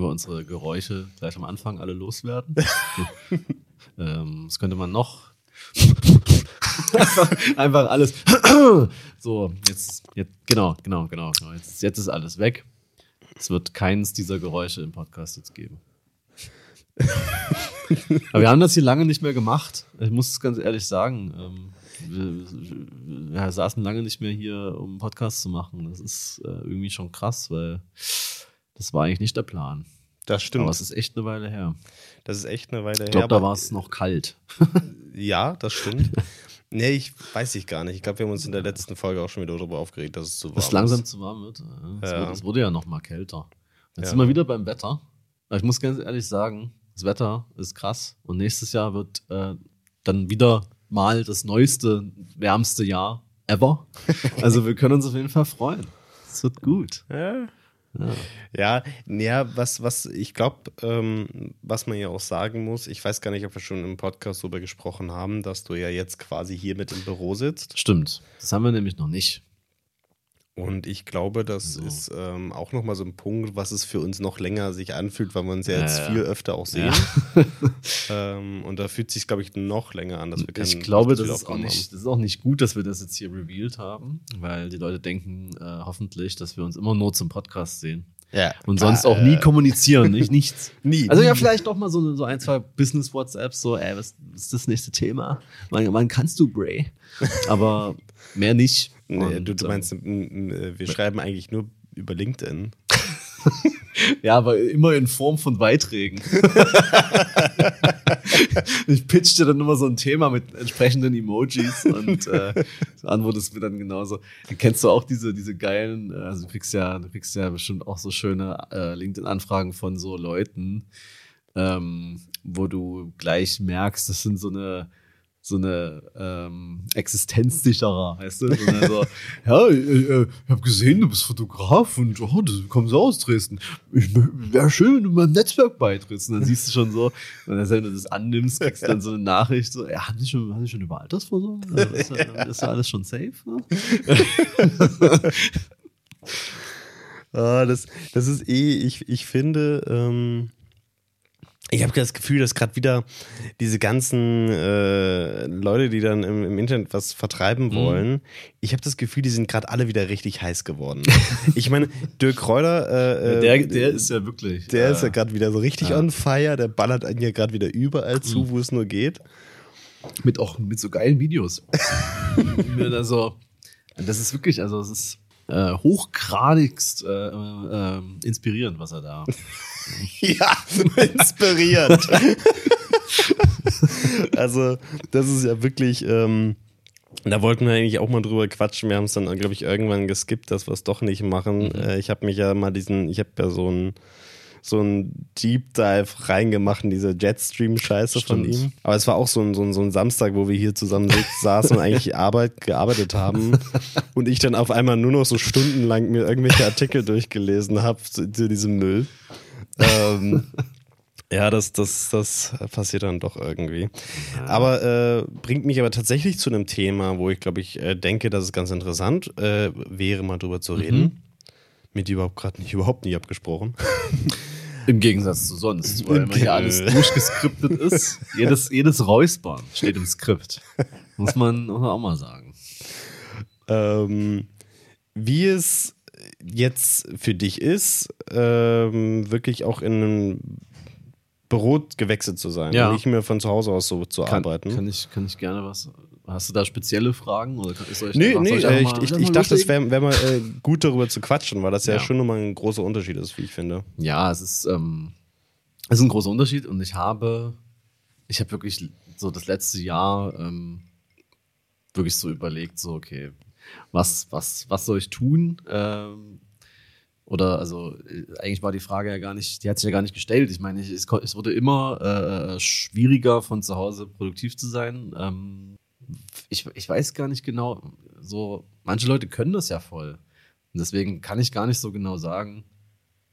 wir unsere Geräusche gleich am Anfang alle loswerden? ähm, was könnte man noch? einfach, einfach alles. so, jetzt, jetzt, genau, genau, genau. genau. Jetzt, jetzt ist alles weg. Es wird keins dieser Geräusche im Podcast jetzt geben. Aber wir haben das hier lange nicht mehr gemacht. Ich muss es ganz ehrlich sagen. Ähm, wir, wir, saßen lange nicht mehr hier, um einen Podcast zu machen. Das ist äh, irgendwie schon krass, weil das war eigentlich nicht der Plan. Das stimmt. Aber es ist echt eine Weile her. Das ist echt eine Weile her. Ich glaube, da war es noch kalt. ja, das stimmt. Nee, ich weiß ich gar nicht. Ich glaube, wir haben uns in der letzten Folge auch schon wieder darüber aufgeregt, dass es zu warm ist. Dass langsam zu warm wird. Es, ja. wurde, ja noch mal kälter. Jetzt ja. sind wir wieder beim Wetter. Ich muss ganz ehrlich sagen, das Wetter ist krass. Und nächstes Jahr wird äh, dann wieder mal das neueste, wärmste Jahr ever. Also wir können uns auf jeden Fall freuen. Es wird gut. Ja. Ja, ja, was, was ich glaube, ähm, was man ja auch sagen muss, ich weiß gar nicht, ob wir schon im Podcast darüber gesprochen haben, dass du ja jetzt quasi hier mit im Büro sitzt. Stimmt. Das haben wir nämlich noch nicht. Und ich glaube, das so. ist ähm, auch nochmal so ein Punkt, was es für uns noch länger sich anfühlt, weil wir uns ja jetzt ja, viel öfter auch sehen. Ja. ähm, und da fühlt es sich, glaube ich, noch länger an, dass wir keinen Ich glaube, das ist, auch nicht, das ist auch nicht gut, dass wir das jetzt hier revealed haben, weil die Leute denken äh, hoffentlich, dass wir uns immer nur zum Podcast sehen. Ja. Und sonst auch nie äh, kommunizieren, nicht nichts. nie. Also ja, vielleicht doch mal so, so ein, zwei Business-WhatsApps, so, ey, was, was, ist das nächste Thema? Wann, wann kannst du, Bray? Aber mehr nicht. Nee, du, du meinst, äh, wir schreiben eigentlich nur über LinkedIn. ja, aber immer in Form von Beiträgen. ich pitchte dann immer so ein Thema mit entsprechenden Emojis und äh, antwortest mir dann genauso. Kennst du auch diese, diese geilen, äh, also du kriegst ja, du kriegst ja bestimmt auch so schöne äh, LinkedIn-Anfragen von so Leuten, ähm, wo du gleich merkst, das sind so eine so eine ähm, existenzsicherer, weißt du? So eine, so, ja, ich, äh, ich habe gesehen, du bist Fotograf und oh, du kommst aus Dresden. Wäre schön, wenn du meinem Netzwerk beitrittst. Und dann siehst du schon so, und wenn du das annimmst, kriegst du dann so eine Nachricht, so, ja, haben die schon, schon über Altersvorsorge? Also ist, ja, ist ja alles schon safe? Ne? ah, das, das ist eh, ich, ich finde, ähm, ich habe das Gefühl, dass gerade wieder diese ganzen äh, Leute, die dann im, im, Internet was vertreiben mhm. wollen, mhm. ich habe das Gefühl, die sind gerade alle wieder richtig heiß geworden. ich meine, Dirk Kräuter, äh, ja, der, äh, der ist ja wirklich. Der äh, ist ja gerade wieder so richtig ja. on fire, der ballert einen ja gerade wieder überall zu, mhm. wo es nur geht. Mit auch mit so geilen Videos. also, das ist wirklich, also es ist äh, hochgradigst äh, äh, inspirierend, was er da ja, inspiriert. also, das ist ja wirklich. Ähm, da wollten wir eigentlich auch mal drüber quatschen. Wir haben es dann, glaube ich, irgendwann geskippt, dass wir es doch nicht machen. Mhm. Äh, ich habe mich ja mal diesen, ich habe ja so ein so ein Deep Dive reingemacht in diese Jetstream-Scheiße von ihm. Aber es war auch so ein, so, ein, so ein Samstag, wo wir hier zusammen saßen und eigentlich Arbeit gearbeitet haben. und ich dann auf einmal nur noch so stundenlang mir irgendwelche Artikel durchgelesen habe zu, zu diesem Müll ähm, ja, das, das, das passiert dann doch irgendwie. Aber äh, bringt mich aber tatsächlich zu einem Thema, wo ich glaube ich äh, denke, dass es ganz interessant äh, wäre, mal drüber zu reden. Mhm. Mit dir überhaupt gerade nicht überhaupt nicht abgesprochen. Im Gegensatz zu sonst, weil immer hier alles durchgeskriptet ist. Jedes, jedes Räuspern steht im Skript. Muss man, muss man auch mal sagen. Ähm, wie es jetzt für dich ist, ähm, wirklich auch in einem Büro gewechselt zu sein ja. und nicht mehr von zu Hause aus so zu kann, arbeiten. Kann ich, kann ich gerne was. Hast du da spezielle Fragen? Oder soll ich, nee, nee, ich, äh, ich, ich, ich dachte, es wäre wär mal äh, gut darüber zu quatschen, weil das ja, ja schon nochmal ein großer Unterschied ist, wie ich finde. Ja, es ist, ähm, es ist ein großer Unterschied und ich habe, ich habe wirklich so das letzte Jahr ähm, wirklich so überlegt, so, okay, was, was, was soll ich tun? Ähm, oder also äh, eigentlich war die Frage ja gar nicht, die hat sich ja gar nicht gestellt. Ich meine, es, es wurde immer äh, schwieriger von zu Hause produktiv zu sein. Ähm, ich, ich weiß gar nicht genau, so manche Leute können das ja voll. Und deswegen kann ich gar nicht so genau sagen,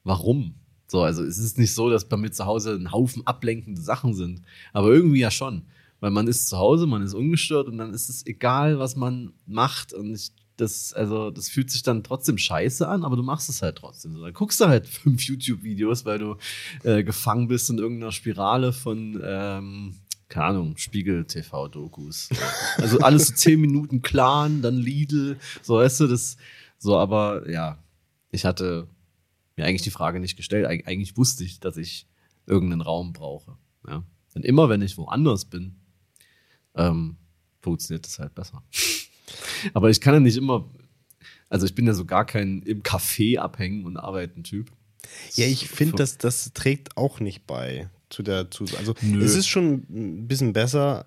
warum. So, also es ist nicht so, dass bei mir zu Hause ein Haufen ablenkende Sachen sind. Aber irgendwie ja schon. Weil man ist zu Hause, man ist ungestört und dann ist es egal, was man macht. Und ich das, also, das fühlt sich dann trotzdem scheiße an, aber du machst es halt trotzdem. So, dann guckst du halt fünf YouTube-Videos, weil du äh, gefangen bist in irgendeiner Spirale von, ähm, keine Ahnung, Spiegel-TV-Dokus. Also alles so zehn Minuten Clan, dann Lidl, so weißt du, das, so, aber ja, ich hatte mir eigentlich die Frage nicht gestellt. Eig eigentlich wusste ich, dass ich irgendeinen Raum brauche. Ja. Denn immer wenn ich woanders bin, ähm, funktioniert das halt besser. Aber ich kann ja nicht immer, also ich bin ja so gar kein im Café abhängen und arbeiten Typ. Ja, ich finde, das, das trägt auch nicht bei zu der zu also Nö. es ist schon ein bisschen besser.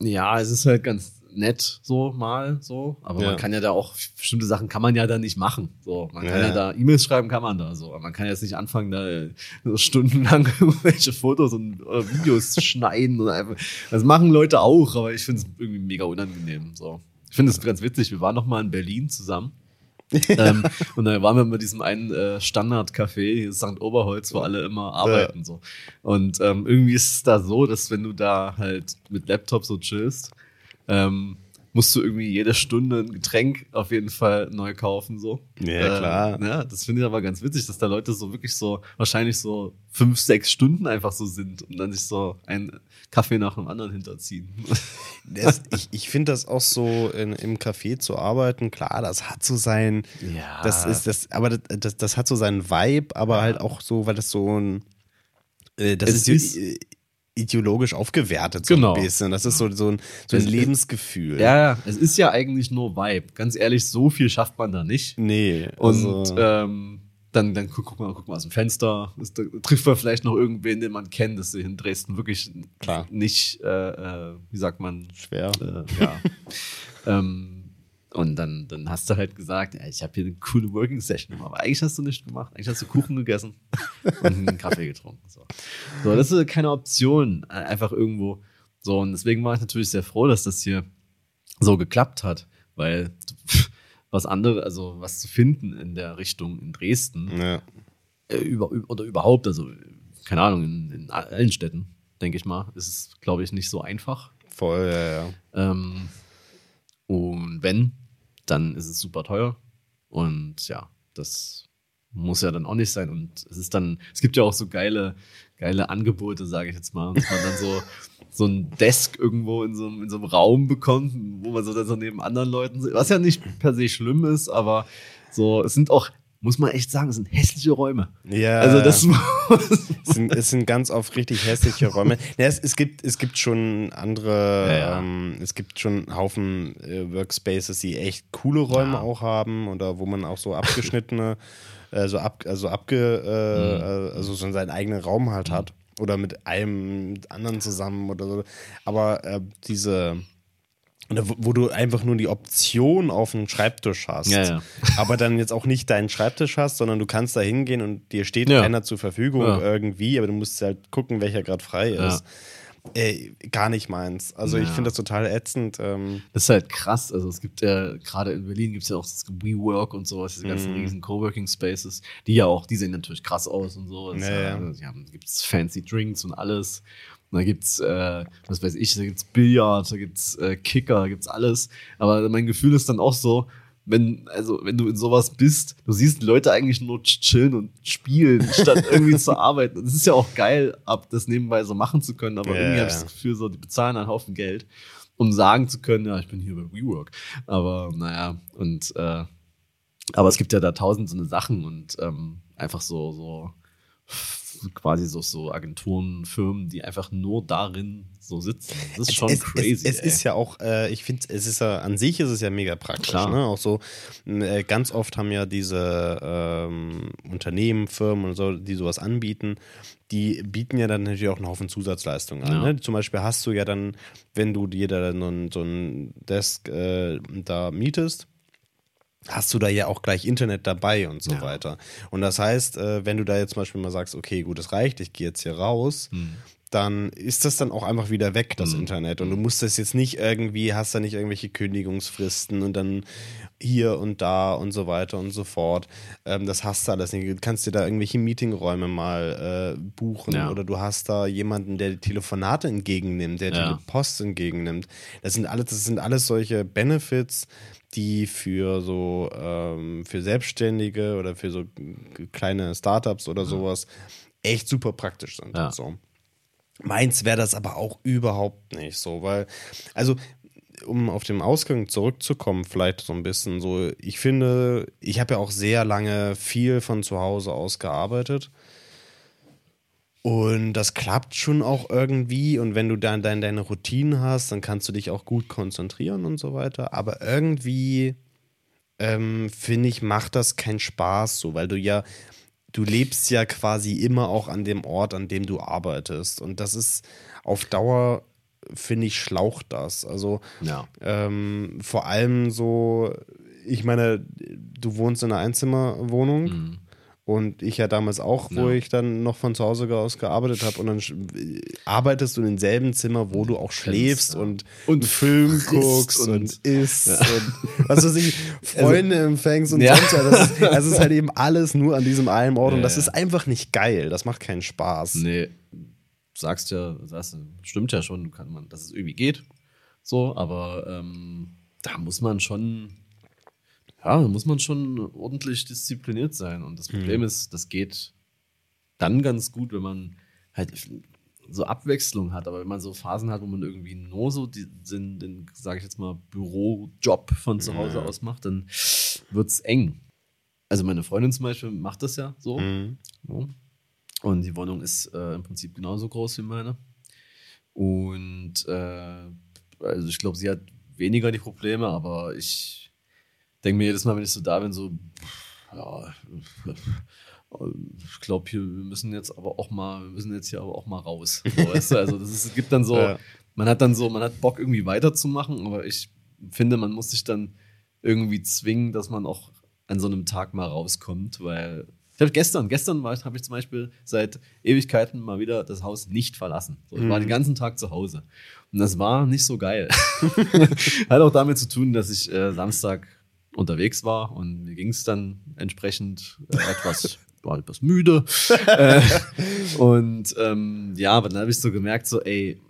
Ja, es ist halt ganz nett so mal so, aber ja. man kann ja da auch bestimmte Sachen kann man ja da nicht machen. So, man kann ja, ja da E-Mails schreiben, kann man da so, aber man kann jetzt nicht anfangen da so stundenlang irgendwelche Fotos und Videos schneiden und einfach. Das machen Leute auch, aber ich finde es irgendwie mega unangenehm so. Ich finde es ganz witzig. Wir waren noch mal in Berlin zusammen. ähm, und dann waren wir mit diesem einen äh, Standard-Café, St. Oberholz, wo alle immer arbeiten. Ja. so. Und ähm, irgendwie ist es da so, dass wenn du da halt mit Laptop so chillst, ähm, musst du irgendwie jede Stunde ein Getränk auf jeden Fall neu kaufen, so. Ja, klar. ja, das finde ich aber ganz witzig, dass da Leute so wirklich so, wahrscheinlich so fünf, sechs Stunden einfach so sind und dann sich so ein Kaffee nach dem anderen hinterziehen. Das, ich ich finde das auch so in, im Café zu arbeiten, klar, das hat so sein, ja. das ist das, aber das, das, das hat so seinen Vibe, aber ja. halt auch so, weil das so ein, äh, das ist, ist ideologisch aufgewertet so genau. ein bisschen. Das ist so, so ein, so ein Lebensgefühl. Ja, es ist ja eigentlich nur Vibe. Ganz ehrlich, so viel schafft man da nicht. Nee. Also und ähm, dann, dann guck, guck, mal, guck mal aus dem Fenster. Ist, trifft man vielleicht noch irgendwen, den man kennt. Das ist in Dresden wirklich Klar. nicht, äh, äh, wie sagt man? Schwer. Äh, ja. ähm, und dann, dann hast du halt gesagt, ja, ich habe hier eine coole Working Session Aber eigentlich hast du nichts gemacht. Eigentlich hast du Kuchen gegessen und einen Kaffee getrunken. So. so, das ist keine Option. Äh, einfach irgendwo. So, und deswegen war ich natürlich sehr froh, dass das hier so geklappt hat, weil was andere, also was zu finden in der Richtung in Dresden ja. äh, über, oder überhaupt, also keine Ahnung, in, in allen Städten, denke ich mal, ist es, glaube ich, nicht so einfach. Voll, ja, ja. Ähm, und wenn, dann ist es super teuer. Und ja, das muss ja dann auch nicht sein. Und es ist dann, es gibt ja auch so geile, geile Angebote, sage ich jetzt mal, dass man dann so, so ein Desk irgendwo in so, einem, in so einem Raum bekommt, wo man so dann so neben anderen Leuten was ja nicht per se schlimm ist, aber so, es sind auch muss man echt sagen, es sind hässliche Räume. Ja. Also das es, sind, es sind ganz oft richtig hässliche Räume. Ja, es, es, gibt, es gibt schon andere, ja, ja. Ähm, es gibt schon Haufen äh, Workspaces, die echt coole Räume auch haben oder wo man auch so abgeschnittene, äh, so ab, also abge, äh, mhm. also so seinen eigenen Raum halt hat. Oder mit einem anderen zusammen oder so. Aber äh, diese wo du einfach nur die Option auf dem Schreibtisch hast. Ja, ja. Aber dann jetzt auch nicht deinen Schreibtisch hast, sondern du kannst da hingehen und dir steht ja. einer zur Verfügung irgendwie, aber du musst halt gucken, welcher gerade frei ist. Ey, gar nicht meins. Also ich finde das total ätzend. Ähm. Das ist halt krass. Also es gibt ja, gerade in Berlin gibt es ja auch das WeWork und sowas, diese ganzen mm. riesen Coworking Spaces, die ja auch, die sehen natürlich krass aus und so. Ja, ja. ja, gibt es fancy Drinks und alles. Und da gibt's, äh, was weiß ich, da gibt's Billard, da gibt's äh, Kicker, da gibt's alles. Aber mein Gefühl ist dann auch so, wenn, also, wenn du in sowas bist, du siehst Leute eigentlich nur chillen und spielen, statt irgendwie zu arbeiten. Das ist ja auch geil, ab das nebenbei so machen zu können, aber yeah. irgendwie habe ich das Gefühl, so, die bezahlen einen Haufen Geld, um sagen zu können, ja, ich bin hier bei WeWork. Aber naja, und äh, aber es gibt ja da tausend so eine Sachen und ähm, einfach so, so quasi so, so Agenturen, Firmen, die einfach nur darin so sitzen. Das ist schon es, crazy. Es, es ist ja auch, äh, ich finde, es ist ja, an sich ist es ja mega praktisch. Ne? Auch so, äh, ganz oft haben ja diese ähm, Unternehmen, Firmen und so, die sowas anbieten, die bieten ja dann natürlich auch einen Haufen Zusatzleistungen an. Ja. Ne? Zum Beispiel hast du ja dann, wenn du dir da so ein Desk äh, da mietest, hast du da ja auch gleich Internet dabei und so ja. weiter. Und das heißt, äh, wenn du da jetzt zum Beispiel mal sagst, okay, gut, das reicht, ich gehe jetzt hier raus, mhm. dann ist das dann auch einfach wieder weg, das Mhm. Internet. Und du musst das jetzt nicht irgendwie, hast da nicht irgendwelche Kündigungsfristen und dann hier und da und so weiter und so fort. Ähm, das hast du alles nicht. Du kannst dir da irgendwelche Meetingräume mal äh, buchen Ja. oder du hast da jemanden, der die Telefonate entgegennimmt, der Ja. die Post entgegennimmt. Das sind alles, das sind alles solche Benefits, die für so ähm, für Selbstständige oder für so kleine Startups oder sowas echt super praktisch sind. Ja. So. Meins wäre das aber auch überhaupt nicht so, weil, also, um auf den Ausgang zurückzukommen, vielleicht so ein bisschen so, ich finde, ich habe ja auch sehr lange viel von zu Hause aus gearbeitet. Und das klappt schon auch irgendwie. Und wenn du dann dein, deine Routinen hast, dann kannst du dich auch gut konzentrieren und so weiter. Aber irgendwie, ähm, finde ich, macht das keinen Spaß so, weil du ja, du lebst ja quasi immer auch an dem Ort, an dem du arbeitest. Und das ist auf Dauer, finde ich, schlaucht das. Also Ja. ähm, vor allem so, ich meine, du wohnst in einer Einzimmerwohnung. Und ich ja damals auch, wo. Ja. ich dann noch von zu Hause aus gearbeitet habe. Und dann arbeitest du in demselben Zimmer, wo du auch schläfst ja. und, Und Film guckst und, und- isst und was weiß ich, Freunde empfängst und Ja. sonst was. Das ist, das ist halt eben alles nur an diesem einen Ort. und Ja, das ja. ist einfach nicht geil. Das macht keinen Spaß. Nee, sagst ja, sagst, stimmt ja schon, kann man, dass es irgendwie geht. So, aber ähm, da muss man schon, ja, da muss man schon ordentlich diszipliniert sein. Und das Problem ist, das geht dann ganz gut, wenn man halt so Abwechslung hat, aber wenn man so Phasen hat, wo man irgendwie nur so die, den, den sage ich jetzt mal, Bürojob von zu Hause aus macht, dann wird's eng. Also meine Freundin zum Beispiel macht das ja so. Mhm. So. Und die Wohnung ist äh, im Prinzip genauso groß wie meine. Und äh, also ich glaube, sie hat weniger die Probleme, aber ich denke mir jedes Mal, wenn ich so da bin, so, ja, ich glaube, hier, wir müssen jetzt aber auch mal, wir müssen jetzt hier aber auch mal raus. So, weißt du? Also das ist, es gibt dann so, Ja. man hat dann so, man hat Bock irgendwie weiterzumachen, aber ich finde, man muss sich dann irgendwie zwingen, dass man auch an so einem Tag mal rauskommt, weil ich habe gestern, gestern war, habe ich zum Beispiel seit Ewigkeiten mal wieder das Haus nicht verlassen. So, ich war den ganzen Tag zu Hause. Und das war nicht so geil. Hat auch damit zu tun, dass ich äh, Samstag unterwegs war und mir ging es dann entsprechend äh, etwas, war etwas müde. äh, und ähm, ja, aber dann habe ich so gemerkt, so, ey,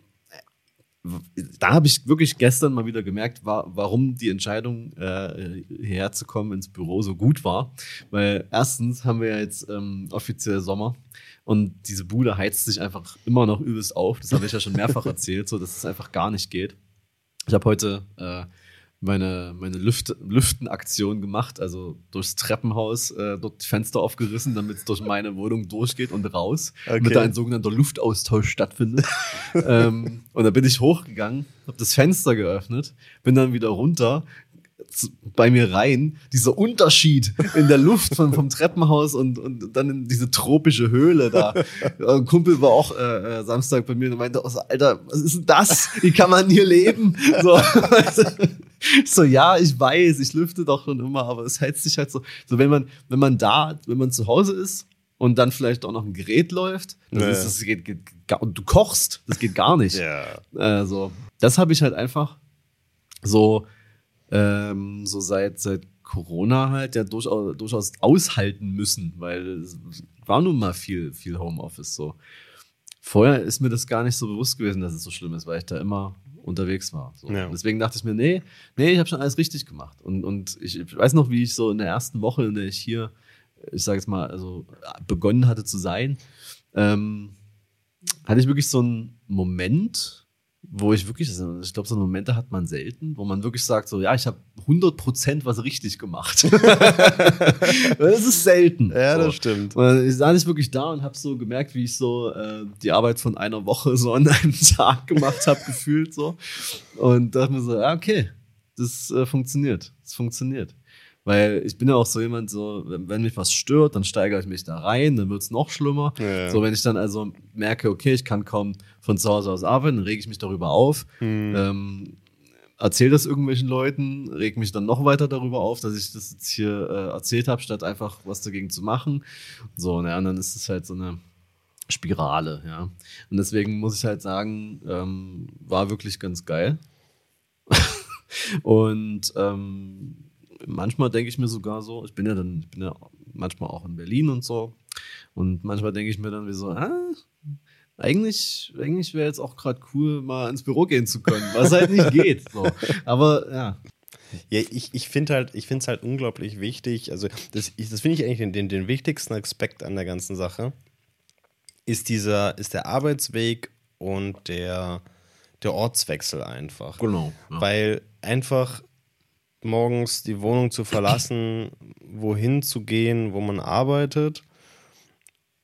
da habe ich wirklich gestern mal wieder gemerkt, war, warum die Entscheidung, äh, hierher zu kommen ins Büro so gut war. Weil erstens haben wir ja jetzt ähm, offiziell Sommer und diese Bude heizt sich einfach immer noch übelst auf. Das habe ich ja schon mehrfach erzählt, so dass es einfach gar nicht geht. Ich habe heute äh, meine, meine Lüft, Lüftenaktion gemacht, also durchs Treppenhaus, äh, dort die Fenster aufgerissen, damit es durch meine Wohnung durchgeht und raus, Okay. damit da ein sogenannter Luftaustausch stattfindet. ähm, und dann bin ich hochgegangen, habe das Fenster geöffnet, bin dann wieder runter, bei mir rein, dieser Unterschied in der Luft von, vom Treppenhaus und, und dann in diese tropische Höhle da. Ein Kumpel war auch äh, äh, Samstag bei mir und meinte so, Alter, was ist denn das? Wie kann man hier leben? So, so, ja, ich weiß, ich lüfte doch schon immer, aber es heizt sich halt so, so wenn man, wenn man da, wenn man zu Hause ist und dann vielleicht auch noch ein Gerät läuft, das, Ja. ist, das geht, geht du kochst, das geht gar nicht. Ja. Äh, so. Das habe ich halt einfach so, ähm, so seit, seit Corona halt ja durchaus, durchaus aushalten müssen, weil es war nun mal viel, viel Homeoffice so. Vorher ist mir das gar nicht so bewusst gewesen, dass es so schlimm ist, weil ich da immer unterwegs war. So. Ja. Deswegen dachte ich mir, nee, nee, ich habe schon alles richtig gemacht. Und, und ich, ich weiß noch, wie ich so in der ersten Woche, in der ich hier, ich sage jetzt mal, also begonnen hatte zu sein, ähm, hatte ich wirklich so einen Moment, wo ich wirklich, also ich glaube, so Momente hat man selten, wo man wirklich sagt, so, ja, ich habe 100% was richtig gemacht. das ist selten. Ja, so. das stimmt. Und ich saß nicht wirklich da und habe so gemerkt, wie ich so äh, die Arbeit von einer Woche so an einem Tag gemacht habe, gefühlt so. Und dachte mir so, ja, okay, das äh, funktioniert. Das funktioniert. Weil ich bin ja auch so jemand, so, wenn, mich was stört, dann steigere ich mich da rein, dann wird's noch schlimmer. Ja. So, wenn ich dann also merke, okay, ich kann kaum von zu Hause aus arbeiten, dann rege ich mich darüber auf. Ähm, erzähle das irgendwelchen Leuten, reg mich dann noch weiter darüber auf, dass ich das jetzt hier äh, erzählt habe, statt einfach was dagegen zu machen. So, naja, und dann ist es halt so eine Spirale, ja. Und deswegen muss ich halt sagen, ähm, war wirklich ganz geil. und ähm, manchmal denke ich mir sogar so, ich bin ja dann, ich bin ja manchmal auch in Berlin und so. Und manchmal denke ich mir dann wie so, ah, eigentlich, eigentlich wäre jetzt auch gerade cool, mal ins Büro gehen zu können, was halt nicht geht. So. Aber ja. Ja, ich, ich finde halt, ich finde es halt unglaublich wichtig. Also, das, das finde ich eigentlich den, den, den wichtigsten Aspekt an der ganzen Sache. Ist dieser, ist der Arbeitsweg und der, der Ortswechsel einfach. Genau. Ja. Weil einfach morgens die Wohnung zu verlassen, wohin zu gehen, wo man arbeitet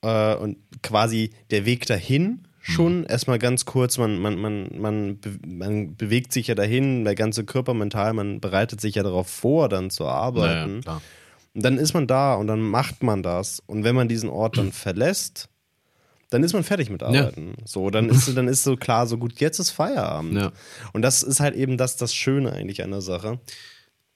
äh, und quasi der Weg dahin schon mhm. erstmal ganz kurz, man, man, man, man, man bewegt sich ja dahin, der ganze Körper mental, man bereitet sich ja darauf vor, dann zu arbeiten. Ja, und dann ist man da und dann macht man das. Und wenn man diesen Ort dann verlässt, dann ist man fertig mit Arbeiten. Ja. So, dann ist, dann ist so klar, so gut, jetzt ist Feierabend. Ja. Und das ist halt eben das, das Schöne eigentlich an der Sache.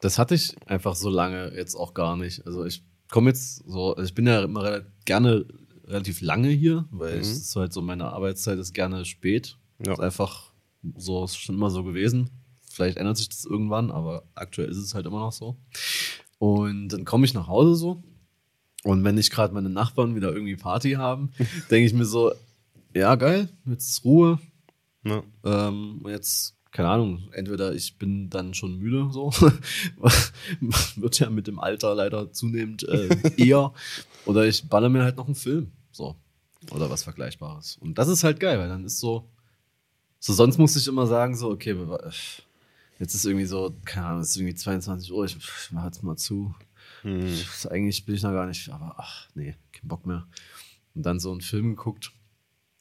Das hatte ich einfach so lange jetzt auch gar nicht. Also ich komme jetzt so, also ich bin ja immer gerne relativ lange hier, weil mhm. es ist halt so, meine Arbeitszeit ist gerne spät. Ja. Ist einfach so, ist schon immer so gewesen. Vielleicht ändert sich das irgendwann, aber aktuell ist es halt immer noch so. Und dann komme ich nach Hause so. Und wenn nicht gerade meine Nachbarn wieder irgendwie Party haben, denke ich mir so, ja, geil, jetzt ist Ruhe. Ja. Ähm, jetzt keine Ahnung, entweder ich bin dann schon müde, so, wird ja mit dem Alter leider zunehmend äh, eher, oder ich baller mir halt noch einen Film, so, oder was Vergleichbares. Und das ist halt geil, weil dann ist so, so sonst musste ich immer sagen, so, okay, jetzt ist irgendwie so, keine Ahnung, es ist irgendwie 22 Uhr, ich, ich mach jetzt mal zu. Hm. Ich, eigentlich bin ich noch gar nicht, aber ach, nee, kein Bock mehr. Und dann so einen Film geguckt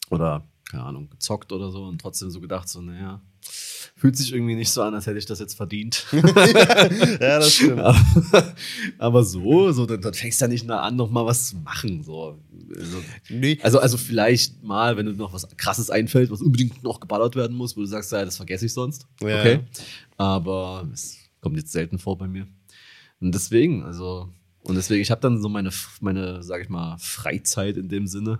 oder, keine Ahnung, gezockt oder so und trotzdem so gedacht, so, naja, fühlt sich irgendwie nicht so an, als hätte ich das jetzt verdient. ja, das stimmt. Aber, aber so, so dann, dann, fängst du ja nicht an, noch mal was zu machen. So. Also, nee. also, also vielleicht mal, wenn du noch was krasses einfällt, was unbedingt noch geballert werden muss, wo du sagst, ja, das vergesse ich sonst. Ja. Okay. Aber es kommt jetzt selten vor bei mir. Und deswegen, also und deswegen, ich habe dann so meine, meine, sag ich mal, Freizeit in dem Sinne,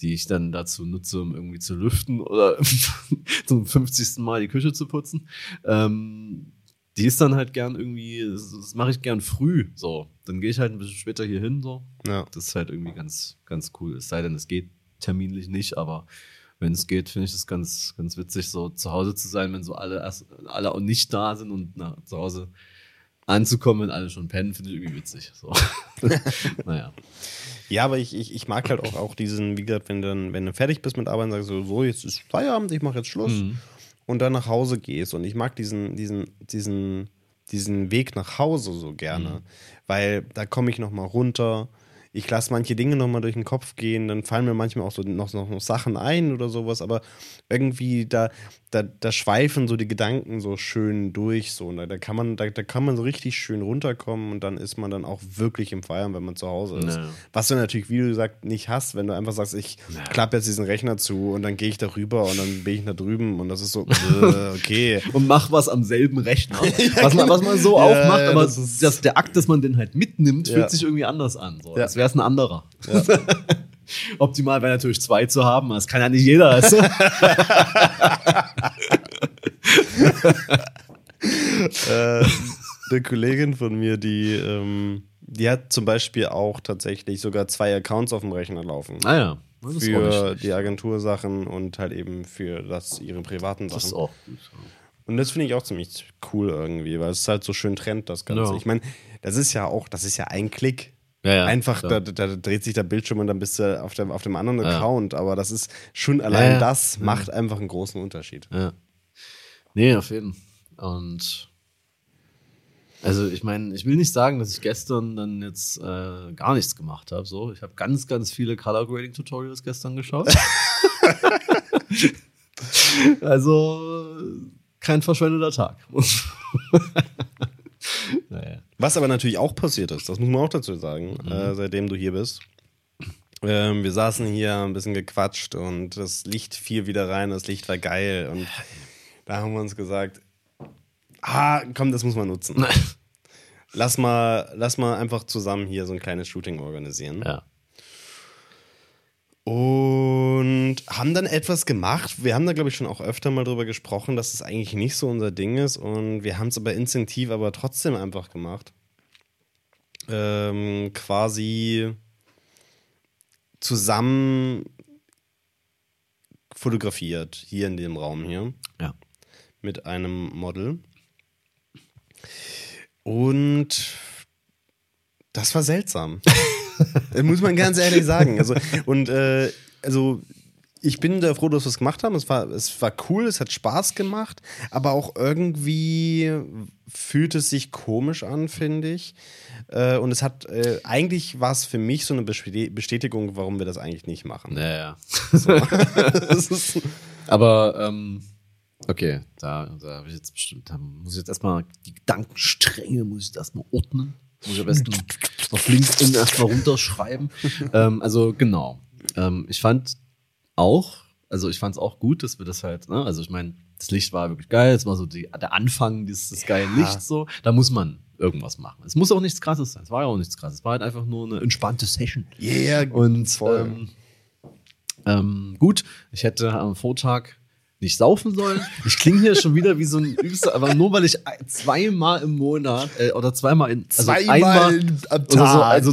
die ich dann dazu nutze, um irgendwie zu lüften oder zum 50. Mal die Küche zu putzen. Ähm, die ist dann halt gern irgendwie, das mache ich gern früh, so. Dann gehe ich halt ein bisschen später hier hin, so. Ja. Das ist halt irgendwie ganz, ganz cool. Es sei denn, es geht terminlich nicht, aber wenn es geht, finde ich es ganz, ganz witzig, so zu Hause zu sein, wenn so alle alle auch nicht da sind und na, zu Hause anzukommen, wenn alle schon pennen, finde ich irgendwie witzig. So. naja. Ja, aber ich, ich, ich mag halt auch, auch diesen, wie gesagt, wenn, dann, wenn du fertig bist mit Arbeiten, sagst du so, jetzt ist Feierabend, ich mache jetzt Schluss mhm. und dann nach Hause gehst. Und ich mag diesen, diesen, diesen, diesen Weg nach Hause so gerne, mhm. weil da komme ich nochmal runter ich lasse manche Dinge nochmal durch den Kopf gehen, dann fallen mir manchmal auch so noch, noch, noch Sachen ein oder sowas, aber irgendwie da, da, da schweifen so die Gedanken so schön durch. So. Und da, da, kann man, da, da kann man so richtig schön runterkommen und dann ist man dann auch wirklich im Feiern, wenn man zu Hause ist. Naja. Was du natürlich, wie du gesagt, nicht hast, wenn du einfach sagst, ich naja. klappe jetzt diesen Rechner zu und dann gehe ich darüber und dann bin ich da drüben und das ist so, äh, okay. und mach was am selben Rechner. was, man, was man so ja, aufmacht, aber das das, der Akt, dass man den halt mitnimmt, fühlt sich irgendwie anders an. So. Ja wäre es ein anderer. Ja. Optimal wäre natürlich zwei zu haben, das kann ja nicht jeder. Also. äh, eine Kollegin von mir, die, ähm, die hat zum Beispiel auch tatsächlich sogar zwei Accounts auf dem Rechner laufen. Ah ja. für die Agentursachen und halt eben für das ihre privaten Sachen. Das ist auch gut. Und das finde ich auch ziemlich cool irgendwie, weil es halt so schön trennt, das Ganze. Ja. Ich meine, das ist ja auch, das ist ja ein Klick. Ja, ja, Einfach, da, da, dreht sich der Bildschirm und dann bist du auf dem, auf dem anderen. Account. Aber das ist schon allein das macht einfach einen großen Unterschied. Ja. Nee, auf jeden Fall. Und also ich meine, ich will nicht sagen, dass ich gestern dann jetzt äh, gar nichts gemacht habe. So, ich habe ganz, ganz viele Color Grading Tutorials gestern geschaut. also kein verschwendeter Tag. naja. Was aber natürlich auch passiert ist, das muss man auch dazu sagen, mhm. äh, seitdem du hier bist. Ähm, wir saßen hier ein bisschen gequatscht und das Licht fiel wieder rein, das Licht war geil und da haben wir uns gesagt, ah, komm, das muss man nutzen. lass mal, lass mal einfach zusammen hier so ein kleines Shooting organisieren. Ja. Und haben dann etwas gemacht. Wir haben da, glaube ich, schon auch öfter mal drüber gesprochen, dass es das eigentlich nicht so unser Ding ist. Und wir haben es aber instinktiv, aber trotzdem einfach gemacht. Ähm, quasi zusammen fotografiert, hier in dem Raum hier. Ja. Mit einem Model. Und das war seltsam. das muss man ganz ehrlich sagen. Also, und äh, also ich bin da froh, dass wir es gemacht haben. Es war, es war cool, es hat Spaß gemacht, aber auch irgendwie fühlt es sich komisch an, finde ich. Äh, und es hat, äh, eigentlich war es für mich so eine Bestätigung, warum wir das eigentlich nicht machen. Naja. So. aber, ähm, okay, da, da ich jetzt bestimmt, da muss ich jetzt erstmal die Gedankenstränge, muss ich erstmal ordnen. Muss ich am besten auf LinkedIn erstmal runterschreiben. ähm, also, genau. Ähm, ich fand auch, also ich fand es auch gut, dass wir das halt, ne? also ich meine, das Licht war wirklich geil, es war so die, der Anfang dieses, des geilen ja. Lichts so, da muss man irgendwas machen. Es muss auch nichts krasses sein, es war ja auch nichts krasses, es war halt einfach nur eine entspannte Session. Yeah, und ähm, ähm, gut, ich hätte am Vortag nicht saufen sollen. Ich klinge hier schon wieder wie so ein Übster, aber nur weil ich zweimal im Monat äh, oder zweimal in also zweimal einmal am Tag. So, also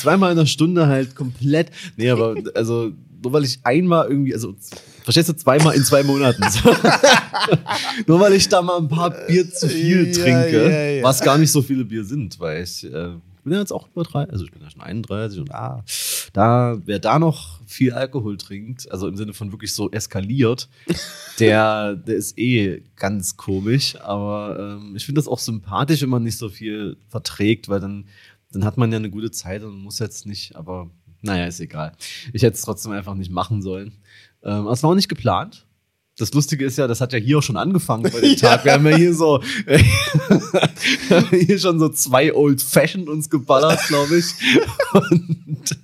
zweimal in der Stunde halt komplett. Nee, aber also nur weil ich einmal irgendwie, also verstehst du, zweimal in zwei Monaten. nur weil ich da mal ein paar Bier zu viel ja, trinke, ja, ja. was gar nicht so viele Bier sind, weil ich, äh, bin ja jetzt auch über drei, also ich bin ja schon 31 und ah, da, wer da noch viel Alkohol trinkt, also im Sinne von wirklich so eskaliert, der, der ist eh ganz komisch, aber ähm, ich finde das auch sympathisch, wenn man nicht so viel verträgt, weil dann, dann hat man ja eine gute Zeit und muss jetzt nicht, aber naja, ist egal. Ich hätte es trotzdem einfach nicht machen sollen. Ähm, aber es war auch nicht geplant. Das Lustige ist ja, das hat ja hier auch schon angefangen bei dem Tag. Wir haben ja hier so hier schon so zwei Old Fashioned uns geballert, glaube ich. Und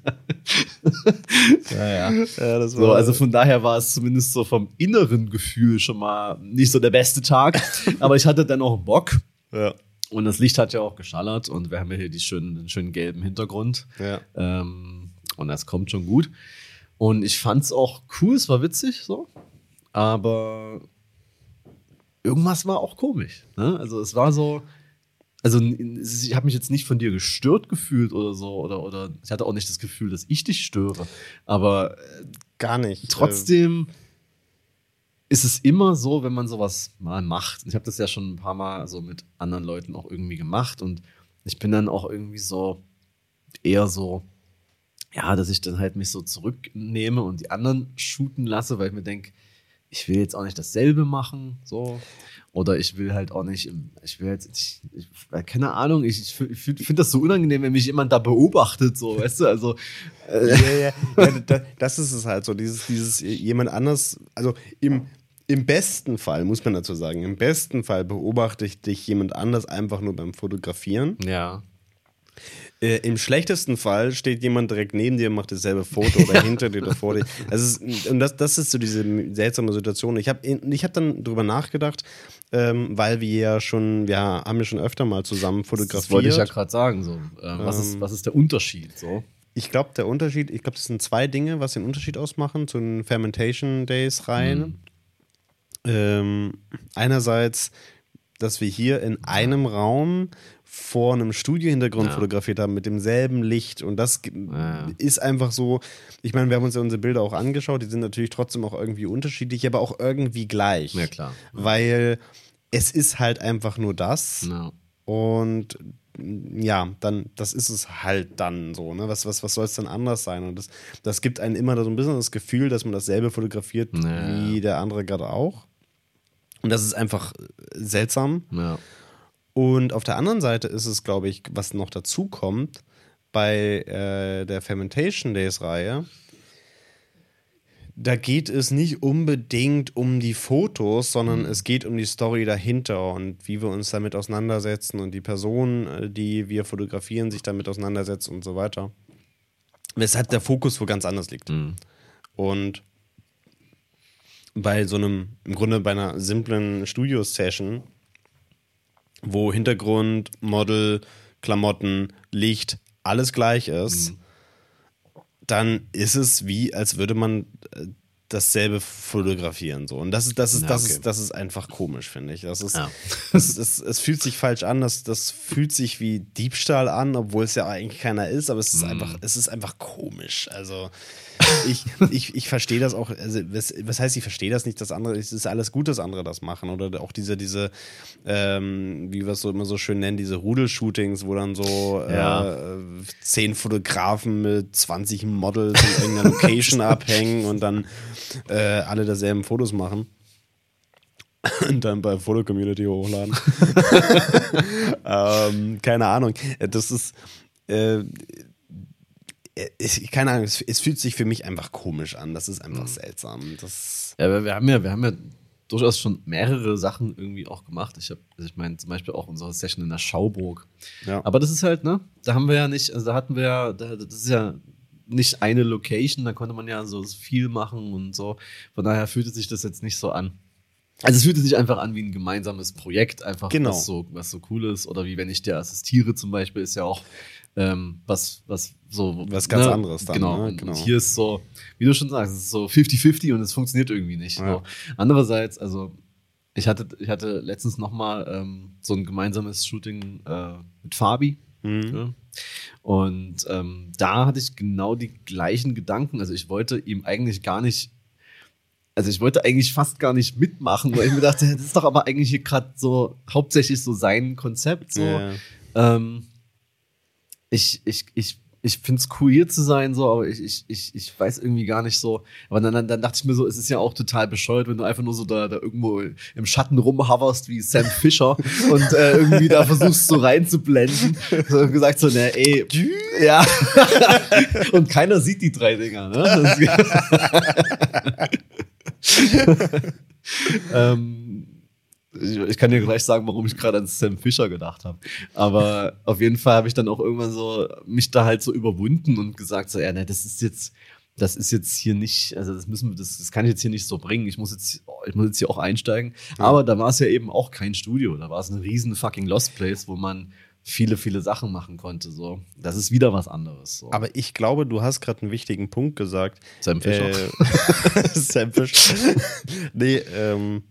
ja, ja. ja so, also von daher war es zumindest so vom inneren Gefühl schon mal nicht so der beste Tag. Aber ich hatte dann auch Bock. Ja. Und das Licht hat ja auch geschallert und wir haben ja hier die schönen, den schönen gelben Hintergrund. Ja. Ähm, und das kommt schon gut. Und ich fand es auch cool, es war witzig so. Aber irgendwas war auch komisch. Ne? Also es war so, also ich habe mich jetzt nicht von dir gestört gefühlt oder so, oder, oder ich hatte auch nicht das Gefühl, dass ich dich störe. Aber äh, gar nicht. Trotzdem ist es immer so, wenn man sowas mal macht. Ich habe das ja schon ein paar Mal so mit anderen Leuten auch irgendwie gemacht und ich bin dann auch irgendwie so eher so, ja, dass ich dann halt mich so zurücknehme und die anderen shooten lasse, weil ich mir denke, ich will jetzt auch nicht dasselbe machen, so. Oder ich will halt auch nicht, ich will jetzt, ich, ich keine Ahnung, ich, ich finde das so unangenehm, wenn mich jemand da beobachtet, so, weißt du, also. Äh. Ja, ja, ja, das ist es halt so, dieses, dieses, jemand anders, also im, im besten Fall, muss man dazu sagen, im besten Fall beobachte ich dich jemand anders einfach nur beim Fotografieren. Ja. Äh, Im schlechtesten Fall steht jemand direkt neben dir, macht dasselbe Foto oder hinter dir oder vor dir. Also ist, und das, das ist so diese seltsame Situation. Ich habe ich hab dann drüber nachgedacht, ähm, weil wir ja schon, wir haben ja schon öfter mal zusammen fotografiert. Das wollte ich ja gerade sagen. So. Äh, was, ähm, ist, was ist der Unterschied? So? Ich glaube, der Unterschied, ich glaube, das sind zwei Dinge, was den Unterschied ausmachen zu den Fermentation Days rein. Mhm. Ähm, einerseits, dass wir hier in einem Raum vor einem Studiohintergrund ja. fotografiert haben mit demselben Licht und das ja. ist einfach so, ich meine, wir haben uns ja unsere Bilder auch angeschaut, die sind natürlich trotzdem auch irgendwie unterschiedlich, aber auch irgendwie gleich. Ja, klar. Weil es ist halt einfach nur das ja. und ja, dann, das ist es halt dann so, ne? Was, was, was soll es denn anders sein? Und das, das gibt einem immer so ein bisschen das Gefühl, dass man dasselbe fotografiert wie der andere gerade auch. Und das ist einfach seltsam. Ja. Und auf der anderen Seite ist es, glaube ich, was noch dazu kommt, bei äh, der Fermentation Days Reihe, da geht es nicht unbedingt um die Fotos, sondern mhm. es geht um die Story dahinter und wie wir uns damit auseinandersetzen und die Person, äh, die wir fotografieren, sich damit auseinandersetzt und so weiter. Weshalb der Fokus wo ganz anders liegt. Mhm. Und bei so einem, im Grunde bei einer simplen Studio-Session wo Hintergrund, Model, Klamotten, Licht alles gleich ist, mhm. dann ist es wie, als würde man äh, dasselbe fotografieren so und das ist das ist das okay. ist das ist einfach komisch finde ich das ist ja. das, das, es fühlt sich falsch an das das fühlt sich wie Diebstahl an obwohl es ja eigentlich keiner ist aber es ist mm. einfach es ist einfach komisch also ich, ich, ich verstehe das auch, also was, was heißt, ich verstehe das nicht, das andere, es ist alles gut, dass andere das machen. Oder auch diese, diese, ähm, wie wir es so immer so schön nennen, diese Rudel-Shootings, wo dann so ja. äh, zehn Fotografen mit 20 Models in irgendeiner Location abhängen und dann äh, alle derselben Fotos machen und dann bei Photo Community hochladen. ähm, keine Ahnung. Das ist. Äh, ich, keine Ahnung, es, es, fühlt sich für mich einfach komisch an. Das ist einfach mhm. seltsam. Das ja, wir haben ja, wir haben ja durchaus schon mehrere Sachen irgendwie auch gemacht. Ich habe, also ich meine, zum Beispiel auch unsere Session in der Schauburg. Ja. Aber das ist halt, ne, da haben wir ja nicht, also da hatten wir ja, das ist ja nicht eine Location, da konnte man ja so viel machen und so. Von daher fühlte sich das jetzt nicht so an. Also es fühlte sich einfach an wie ein gemeinsames Projekt, einfach genau. was, so, was so cool ist. Oder wie wenn ich dir assistiere zum Beispiel, ist ja auch ähm, was, was so. Was ganz ne? anderes dann. Genau. Ne? genau. Und hier ist so, wie du schon sagst, es ist so 50-50 und es funktioniert irgendwie nicht. Ja. So. Andererseits, also ich hatte, ich hatte letztens nochmal ähm, so ein gemeinsames Shooting äh, mit Fabi. Mhm. Ja. Und ähm, da hatte ich genau die gleichen Gedanken. Also ich wollte ihm eigentlich gar nicht also ich wollte eigentlich fast gar nicht mitmachen, weil ich mir dachte, das ist doch aber eigentlich hier gerade so hauptsächlich so sein Konzept. So. Ja. Ähm, ich, ich, ich, ich finde es cool hier zu sein, so, aber ich, ich, ich, ich weiß irgendwie gar nicht so. Aber dann, dann, dann dachte ich mir so, es ist ja auch total bescheuert, wenn du einfach nur so da, da irgendwo im Schatten rumhoverst wie Sam Fischer und äh, irgendwie da versuchst so reinzublenden. So gesagt so, ne, ey, ja. und keiner sieht die drei Dinger, ne? ähm, ich kann dir gleich sagen, warum ich gerade an Sam Fischer gedacht habe. Aber auf jeden Fall habe ich dann auch irgendwann so mich da halt so überwunden und gesagt so, ja, ne, das ist jetzt, das ist jetzt hier nicht, also das müssen wir, das, das kann ich jetzt hier nicht so bringen. Ich muss jetzt, ich muss jetzt hier auch einsteigen. Aber da war es ja eben auch kein Studio. Da war es ein riesen fucking Lost Place, wo man viele, viele Sachen machen konnte. So, das ist wieder was anderes. So. Aber ich glaube, du hast gerade einen wichtigen Punkt gesagt. Sam Fischer. Äh, Sam Fischer. nee, ähm,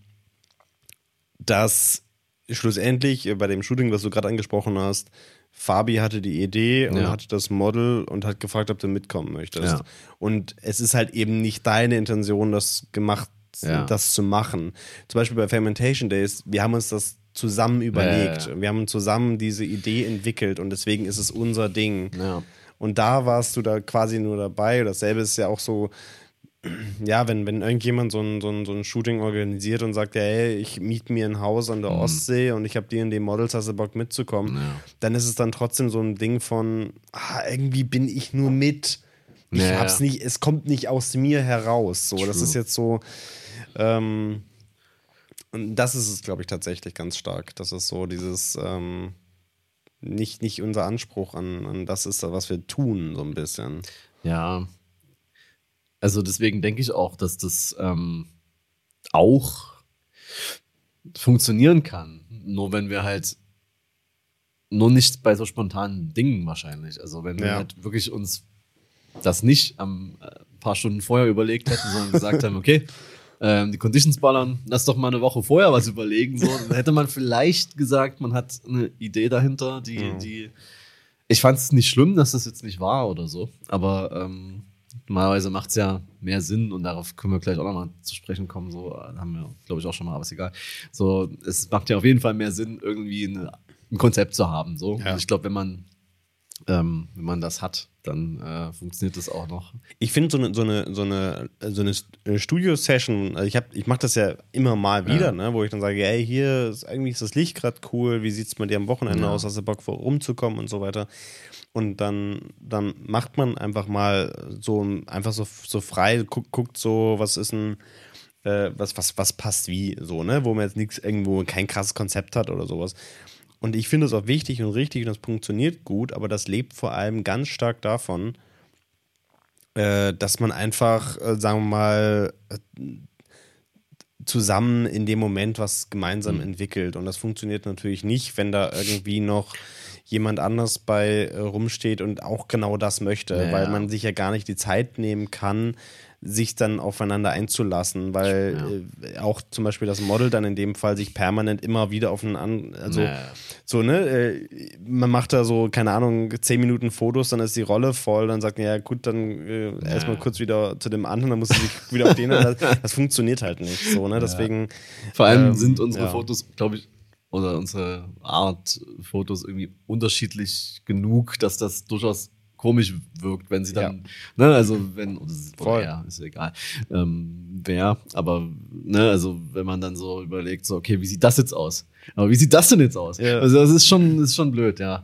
dass schlussendlich bei dem Shooting, was du gerade angesprochen hast, Fabi hatte die Idee und ja. hatte das Model und hat gefragt, ob du mitkommen möchtest. Ja. Und es ist halt eben nicht deine Intention, das gemacht, ja. das zu machen. Zum Beispiel bei Fermentation Days, wir haben uns das zusammen überlegt. Wir haben zusammen diese Idee entwickelt und deswegen ist es unser Ding. Und da warst du da quasi nur dabei. Dasselbe ist ja auch so ja, wenn, wenn irgendjemand so ein, so, ein, so ein Shooting organisiert und sagt, ja, hey, ich miete mir ein Haus an der mhm. Ostsee und ich habe die in den Models, hast du Bock mitzukommen, ja. dann ist es dann trotzdem so ein Ding von, ah, irgendwie bin ich nur mit. Ich ja, hab's nicht, es kommt nicht aus mir heraus. So, True. das ist jetzt so. Ähm, und das ist es, glaube ich, tatsächlich ganz stark. Das ist so dieses ähm, nicht, nicht unser Anspruch an, an das ist, was wir tun, so ein bisschen. Ja, also deswegen denke ich auch, dass das ähm, auch funktionieren kann. Nur wenn wir halt nur nicht bei so spontanen Dingen wahrscheinlich. Also wenn wir halt wirklich uns das nicht am äh, paar Stunden vorher überlegt hätten, sondern gesagt haben, okay, ähm, die Conditions ballern, lass doch mal eine Woche vorher was überlegen. So, dann hätte man vielleicht gesagt, man hat eine Idee dahinter, die, mhm. die. Ich fand es nicht schlimm, dass das jetzt nicht war oder so, aber ähm, Normalerweise macht es ja mehr Sinn und darauf können wir gleich auch nochmal zu sprechen kommen. So haben wir, glaube ich, auch schon mal, aber ist egal. So, es macht ja auf jeden Fall mehr Sinn, irgendwie eine, ein Konzept zu haben. So. Ja. ich glaube, wenn man ähm, wenn man das hat, dann äh, funktioniert das auch noch. Ich finde so eine, so eine, so eine, so eine Studio-Session, also ich, ich mache das ja immer mal wieder, ja. ne, wo ich dann sage, ey, hier ist eigentlich ist das Licht gerade cool, wie sieht es bei dir am Wochenende ja. aus, hast du Bock vor rumzukommen und so weiter. Und dann, dann macht man einfach mal so einfach so, so frei, guckt, guckt so, was ist ein, äh, was, was, was passt wie, so, ne? Wo man jetzt nichts irgendwo kein krasses Konzept hat oder sowas. Und ich finde es auch wichtig und richtig und das funktioniert gut, aber das lebt vor allem ganz stark davon, äh, dass man einfach, äh, sagen wir mal, äh, zusammen in dem Moment was gemeinsam mhm. entwickelt. Und das funktioniert natürlich nicht, wenn da irgendwie noch jemand anders bei äh, rumsteht und auch genau das möchte, ja, weil man sich ja gar nicht die Zeit nehmen kann, sich dann aufeinander einzulassen, weil ja. äh, auch zum Beispiel das Model dann in dem Fall sich permanent immer wieder auf einen an, also naja. so, ne, äh, man macht da so, keine Ahnung, zehn Minuten Fotos, dann ist die Rolle voll, dann sagt man, ja gut, dann äh, naja. erstmal kurz wieder zu dem anderen, dann muss ich sich wieder auf den, das, das, funktioniert halt nicht so, ne, deswegen. Vor allem ähm, sind unsere ja. Fotos, glaube ich, oder unsere Art Fotos irgendwie unterschiedlich genug, dass das durchaus komisch wirkt, wenn sie dann, ja. ne, also wenn, oder, oder ja, ist egal, ähm, wer, aber, ne, also wenn man dann so überlegt, so, okay, wie sieht das jetzt aus? Aber wie sieht das denn jetzt aus? Ja. Also das ist schon, ist schon blöd, ja.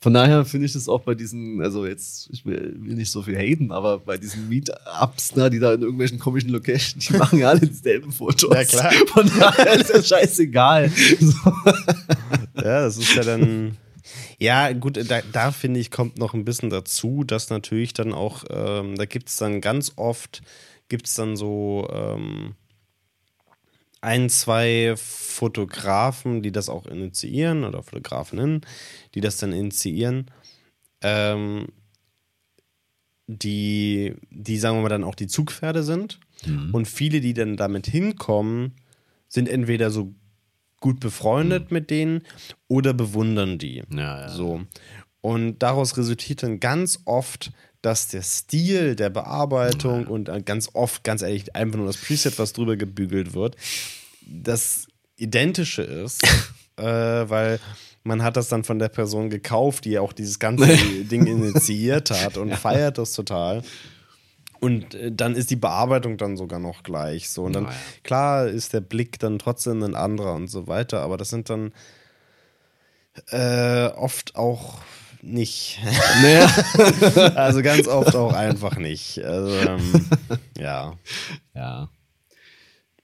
Von daher finde ich das auch bei diesen, also jetzt, ich will, will nicht so viel haten, aber bei diesen Meetups, ne, die da in irgendwelchen komischen Locations, die machen ja alle dieselben Fotos. Ja, klar. Von daher ist das scheißegal. So. Ja, das ist ja dann, ja, gut, da, da finde ich, kommt noch ein bisschen dazu, dass natürlich dann auch, ähm, da gibt es dann ganz oft, gibt es dann so ähm, ein, zwei Fotografen, die das auch initiieren oder Fotografinnen, die das dann initiieren. Ähm, die, die, sagen wir mal, dann auch die Zugpferde sind. Mhm. Und viele, die dann damit hinkommen, sind entweder so gut befreundet mhm. mit denen oder bewundern die. Ja, ja. So. Und daraus resultiert dann ganz oft, dass der Stil der Bearbeitung ja. und ganz oft, ganz ehrlich, einfach nur das Preset, was drüber gebügelt wird, das identische ist, äh, weil man hat das dann von der Person gekauft, die auch dieses ganze Ding initiiert hat und feiert das total. Und äh, dann ist die Bearbeitung dann sogar noch gleich. So. Und dann, naja. klar, ist der Blick dann trotzdem ein anderer und so weiter, aber das sind dann äh, oft auch nicht. Naja. also ganz oft auch einfach nicht. Also, ähm, ja. Ja.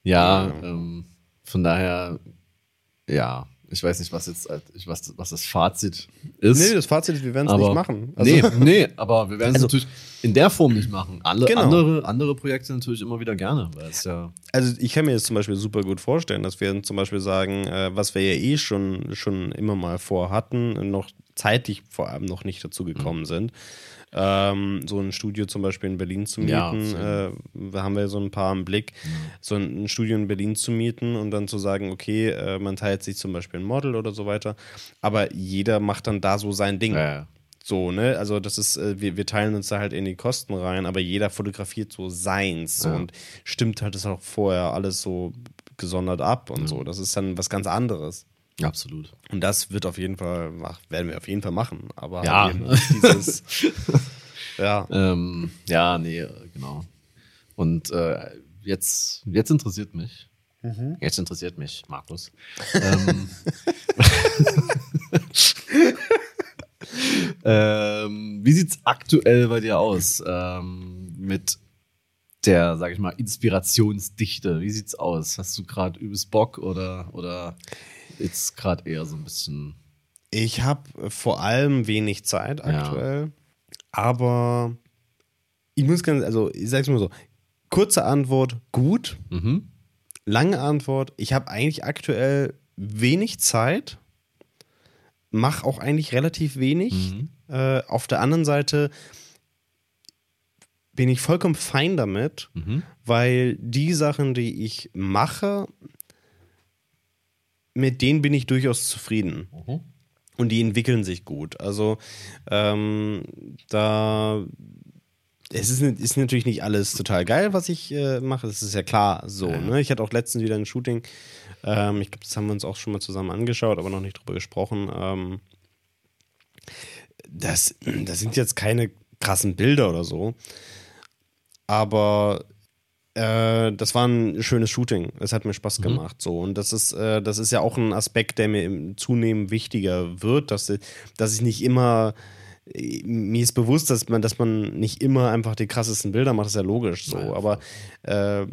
Ja, ja. Ähm, von daher, ja ich weiß nicht, was jetzt was, was das Fazit ist. Nee, das Fazit ist, wir werden es nicht machen. Also nee, nee, aber wir werden es also, natürlich in der Form nicht machen. Alle genau. andere, andere Projekte natürlich immer wieder gerne. Weil es ja also ich kann mir jetzt zum Beispiel super gut vorstellen, dass wir zum Beispiel sagen, äh, was wir ja eh schon, schon immer mal vorhatten, noch zeitlich vor allem noch nicht dazu gekommen mhm. sind ähm, so ein Studio zum Beispiel in Berlin zu mieten. Ja, äh, haben wir so ein paar im Blick, mhm. so ein, Studio in Berlin zu mieten und dann zu sagen, okay, äh, man teilt sich zum Beispiel ein Model oder so weiter, aber jeder macht dann da so sein Ding. Ja. So, ne? Also das ist, äh, wir, wir teilen uns da halt in die Kosten rein, aber jeder fotografiert so seins so, und stimmt halt das auch vorher alles so gesondert ab und so. Das ist dann was ganz anderes. Absolut. Und das wird auf jeden Fall, werden wir auf jeden Fall machen. Aber ja, dieses, ja. Ähm, ja, nee, genau. Und äh, jetzt, jetzt interessiert mich. Mhm. Jetzt interessiert mich, Markus. ähm, ähm, wie sieht's aktuell bei dir aus ähm, mit der, sag ich mal, Inspirationsdichte? Wie sieht's aus? Hast du gerade übelst Bock oder, oder jetzt gerade eher so ein bisschen. Ich habe vor allem wenig Zeit aktuell, ja. aber ich muss ganz, also ich sag's mal so: kurze Antwort, gut. Mhm. Lange Antwort, ich habe eigentlich aktuell wenig Zeit, mache auch eigentlich relativ wenig. Mhm. Äh, auf der anderen Seite bin ich vollkommen fein damit, mhm. weil die Sachen, die ich mache, mit denen bin ich durchaus zufrieden. Mhm. Und die entwickeln sich gut. Also ähm, da es ist, ist, natürlich nicht alles total geil, was ich äh, mache. Das ist ja klar so. Ja. Ne? Ich hatte auch letztens wieder ein Shooting. Ähm, ich glaube, das haben wir uns auch schon mal zusammen angeschaut, aber noch nicht drüber gesprochen. Ähm, das, das sind jetzt keine krassen Bilder oder so. Aber äh, das war ein schönes Shooting. Es hat mir Spaß mhm. gemacht. So. Und das ist, äh, das ist ja auch ein Aspekt, der mir zunehmend wichtiger wird, dass, dass ich nicht immer mir ist bewusst, dass man, dass man nicht immer einfach die krassesten Bilder macht, das ist ja logisch so. Ja. Aber äh,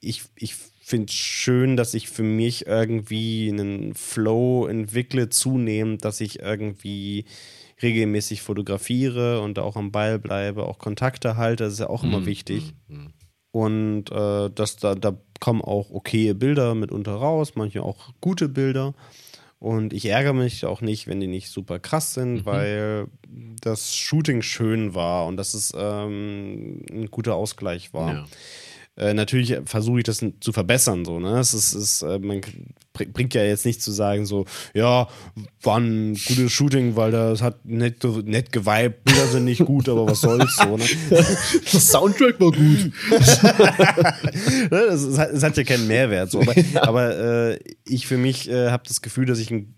ich, ich finde es schön, dass ich für mich irgendwie einen Flow entwickle, zunehmend, dass ich irgendwie regelmäßig fotografiere und auch am Ball bleibe, auch Kontakte halte, das ist ja auch immer mhm. wichtig. Mhm. Und äh, das, da, da kommen auch okaye Bilder mitunter raus, manche auch gute Bilder. Und ich ärgere mich auch nicht, wenn die nicht super krass sind, mhm. weil das Shooting schön war und dass es ähm, ein guter Ausgleich war. Ja. Äh, natürlich versuche ich das zu verbessern. So, ne? Es ist, ist, äh, man bringt ja jetzt nicht zu sagen, so, ja, war ein gutes Shooting, weil das hat nett, nett geweibt, Bilder sind nicht gut, aber was soll's so, ne? Das Soundtrack war gut. Ne, das, hat, das, hat, ja keinen Mehrwert. So. Aber, ja. aber äh, ich für mich äh, habe das Gefühl, dass ich ein,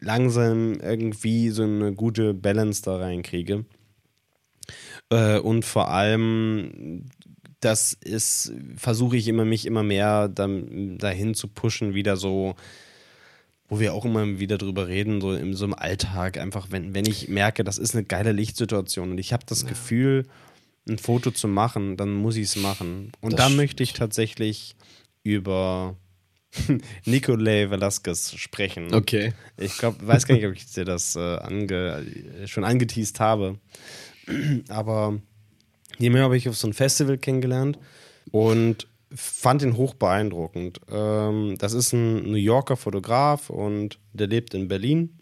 langsam irgendwie so eine gute Balance da reinkriege. Und vor allem das ist, versuche ich immer, mich immer mehr dahin zu pushen, wieder so, wo wir auch immer wieder drüber reden, so in so einem Alltag, einfach, wenn, wenn ich merke, das ist eine geile Lichtsituation und ich habe das ja. Gefühl, ein Foto zu machen, dann muss ich es machen. Und da möchte ich tatsächlich über Nicolai Velasquez sprechen. Okay. Ich glaube, weiß gar nicht, ob ich dir das äh, ange, schon angeteased habe. Aber Jemanden habe ich auf so einem Festival kennengelernt und fand ihn hoch beeindruckend. Ähm, das ist ein New Yorker Fotograf und der lebt in Berlin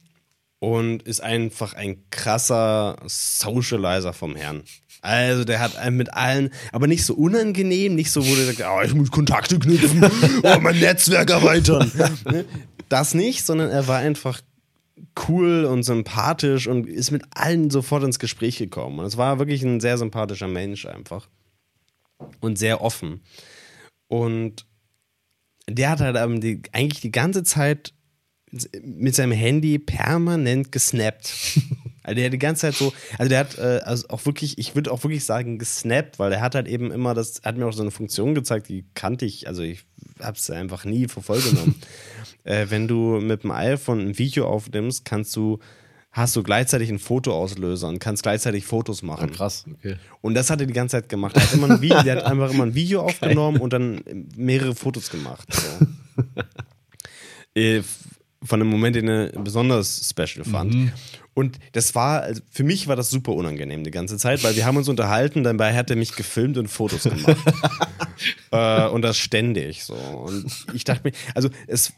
und ist einfach ein krasser Socializer vom Herrn. Also der hat einen mit allen, aber nicht so unangenehm, nicht so, wo der sagt, oh, ich muss Kontakte knüpfen, oh, mein Netzwerk erweitern. Ne? Das nicht, sondern er war einfach cool und sympathisch und ist mit allen sofort ins Gespräch gekommen. Und es war wirklich ein sehr sympathischer Mensch einfach. Und sehr offen. Und der hat halt die, eigentlich die ganze Zeit mit seinem Handy permanent gesnappt. Also der hat die ganze Zeit so, also der hat äh, also auch wirklich, ich würde auch wirklich sagen, gesnappt, weil der hat halt eben immer das, hat mir auch so eine Funktion gezeigt, die kannte ich, also ich habe es einfach nie für voll genommen. äh, wenn du mit dem iPhone ein Video aufnimmst, kannst du hast du gleichzeitig einen Fotoauslöser und kannst gleichzeitig Fotos machen. Ja, krass, okay. Und das hat er die ganze Zeit gemacht. Er hat, immer ein Video, der hat einfach immer ein Video aufgenommen und dann mehrere Fotos gemacht. So. Äh, von einem Moment, den er besonders special fand. Mhm. Und das war, also für mich war das super unangenehm die ganze Zeit, weil wir haben uns unterhalten, dabei hat er mich gefilmt und Fotos gemacht. äh, und das ständig so. Und ich dachte mir, also es,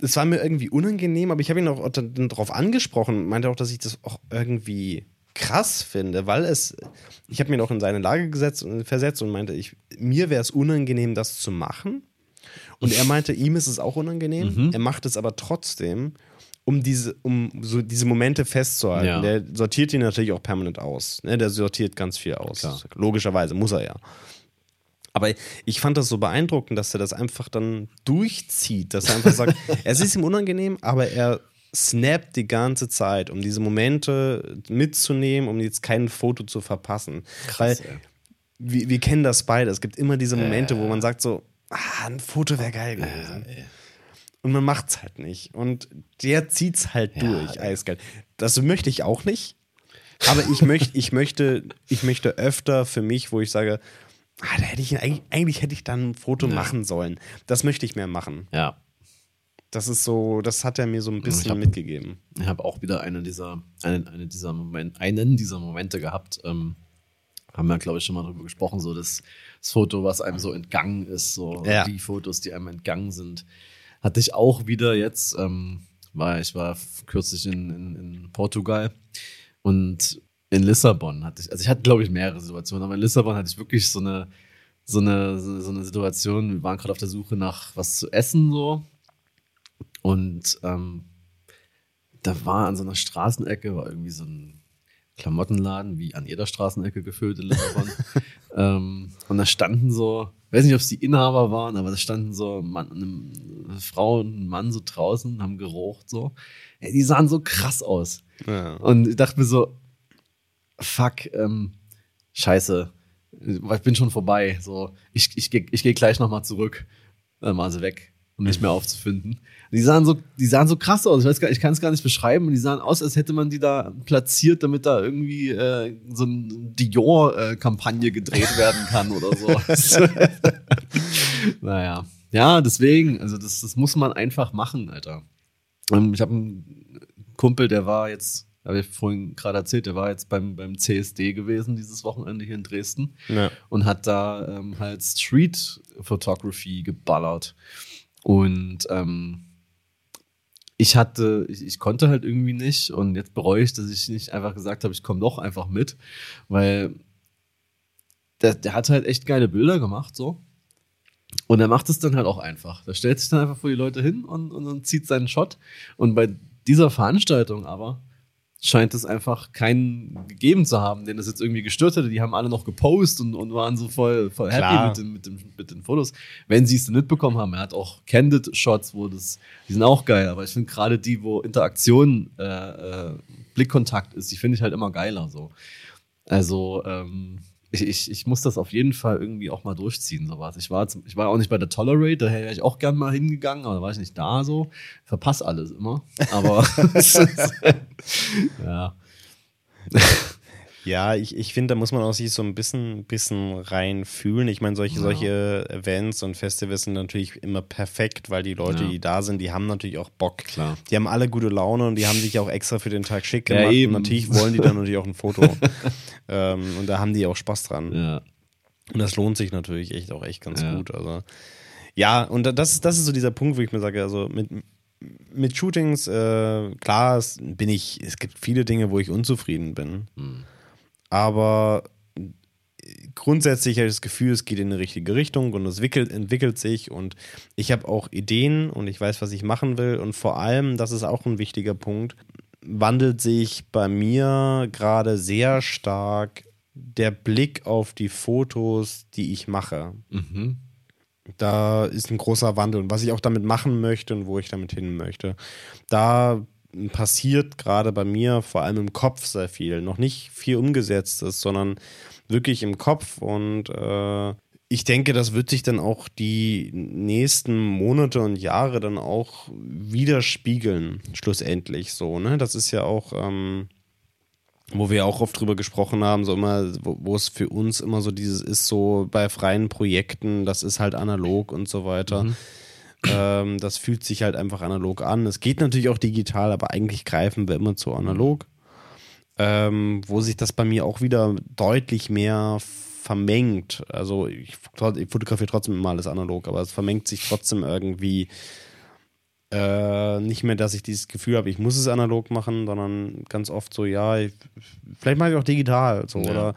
es war mir irgendwie unangenehm, aber ich habe ihn auch darauf angesprochen, meinte auch, dass ich das auch irgendwie krass finde, weil es, ich habe mir auch in seine Lage gesetzt und versetzt und meinte, ich, mir wäre es unangenehm, das zu machen. Und er meinte, ihm ist es auch unangenehm. Mhm. Er macht es aber trotzdem, um diese, um so diese Momente festzuhalten. Ja. Der sortiert die natürlich auch permanent aus. Ne? Der sortiert ganz viel aus. Klar. Logischerweise muss er ja. Aber ich fand das so beeindruckend, dass er das einfach dann durchzieht, dass er einfach sagt, es ist ihm unangenehm, aber er snappt die ganze Zeit, um diese Momente mitzunehmen, um jetzt kein Foto zu verpassen. Krass, Weil wir, wir, kennen das beide. Es gibt immer diese Momente, äh. wo man sagt so, ah, ein Foto wäre geil gewesen. Ja, und man macht's halt nicht. Und der zieht's halt ja, durch, eiskalt. Das möchte ich auch nicht. Aber ich möchte, ich möchte, ich möchte öfter für mich, wo ich sage, ah, da hätte ich eigentlich, eigentlich hätte ich dann ein Foto ja. machen sollen. Das möchte ich mehr machen. Ja. Das ist so, das hat er mir so ein bisschen hab, mitgegeben. Ich habe auch wieder eine dieser, einen, eine dieser Moment, einen dieser Momente gehabt. Ähm, haben wir, glaube ich, schon mal drüber gesprochen, so das, das Foto, was einem so entgangen ist, so ja. die Fotos, die einem entgangen sind, hatte ich auch wieder jetzt, ähm, war, ich war kürzlich in, in, in Portugal und in Lissabon hatte ich, also ich hatte, glaube ich, mehrere Situationen, aber in Lissabon hatte ich wirklich so eine, so eine, so eine Situation, wir waren gerade auf der Suche nach was zu essen, so. Und ähm, da war an so einer Straßenecke, war irgendwie so ein Klamottenladen, wie an jeder Straßenecke gefüllt in Lissabon. ähm, und da standen so, weiß nicht, ob es die Inhaber waren, aber da standen so Mann, eine Frau und ein Mann so draußen, haben gerocht so. Ey, die sahen so krass aus. Ja. Und ich dachte mir so, fuck, ähm, scheiße, ich bin schon vorbei. So, ich, ich, ich, ich gehe gleich nochmal zurück. Dann waren sie weg um nicht mehr aufzufinden. Die sahen so, die sahen so krass aus. Ich weiß gar, ich kann es gar nicht beschreiben. Und die sahen aus, als hätte man die da platziert, damit da irgendwie äh, so eine Dior-Kampagne gedreht werden kann oder so. naja. Ja, deswegen, also das, das muss man einfach machen, Alter. Ähm, ich habe einen Kumpel, der war jetzt habe ich vorhin gerade erzählt, der war jetzt beim, beim CSD gewesen dieses Wochenende hier in Dresden Ja. und hat da ähm, halt Street Photography geballert. Und ähm, ich hatte, ich, ich konnte halt irgendwie nicht und jetzt bereue ich, dass ich nicht einfach gesagt habe, ich komme doch einfach mit, weil der, der hat halt echt geile Bilder gemacht, so. Und er macht es dann halt auch einfach. Der stellt sich dann einfach vor die Leute hin und, und, und zieht seinen Shot. Und bei dieser Veranstaltung aber scheint es einfach keinen gegeben zu haben, den das jetzt irgendwie gestört hätte. Die haben alle noch gepostet und, und waren so voll, voll happy mit den, mit, den, mit den Fotos. Wenn sie es denn mitbekommen haben. Er hat auch Candid-Shots, wo das, die sind auch geil. Aber ich finde gerade die, wo Interaktion, äh, äh, Blickkontakt ist, die finde ich halt immer geiler so. Also, ähm, ich, ich, ich muss das auf jeden Fall irgendwie auch mal durchziehen, sowas. Ich war, zum, ich war auch nicht bei der Tolerate, da wäre ich auch gern mal hingegangen, aber da war ich nicht da so. Ich verpasse alles immer. Aber ja. Ja, ich, ich finde, da muss man auch sich so ein bisschen, bisschen rein fühlen. Ich meine, solche, Ja. solche Events und Festivals sind natürlich immer perfekt, weil die Leute, Ja. die da sind, die haben natürlich auch Bock. Klar. Die haben alle gute Laune und die haben sich auch extra für den Tag schick Ja, gemacht. eben. Und natürlich wollen die dann natürlich auch ein Foto. ähm, und da haben die auch Spaß dran. Ja. Und das lohnt sich natürlich echt auch echt ganz Ja. gut. Also ja, und da- das ist, das ist so dieser Punkt, wo ich mir sage, also mit, mit Shootings, äh, klar, es bin ich, es gibt viele Dinge, wo ich unzufrieden bin. Hm. Aber grundsätzlich habe ich das Gefühl, es geht in eine richtige Richtung und es wickelt, entwickelt sich und ich habe auch Ideen und ich weiß, was ich machen will und vor allem, das ist auch ein wichtiger Punkt, wandelt sich bei mir gerade sehr stark der Blick auf die Fotos, die ich mache. Mhm. Da ist ein großer Wandel und was ich auch damit machen möchte und wo ich damit hin möchte. Da passiert gerade bei mir vor allem im Kopf sehr viel. Noch nicht viel umgesetztes, sondern wirklich im Kopf und äh, ich denke, das wird sich dann auch die nächsten Monate und Jahre dann auch widerspiegeln, schlussendlich so. Ne? Das ist ja auch, ähm, wo wir auch oft drüber gesprochen haben, so immer, wo, wo es für uns immer so dieses ist, so bei freien Projekten, das ist halt analog und so weiter. Ähm, das fühlt sich halt einfach analog an. Es geht natürlich auch digital, aber eigentlich greifen wir immer zu analog. Ähm, wo sich das bei mir auch wieder deutlich mehr vermengt. Also ich, ich fotografiere trotzdem immer alles analog, aber es vermengt sich trotzdem irgendwie äh, nicht mehr, dass ich dieses Gefühl habe, ich muss es analog machen, sondern ganz oft so, ja, ich, vielleicht mache ich auch digital, so, Ja. oder,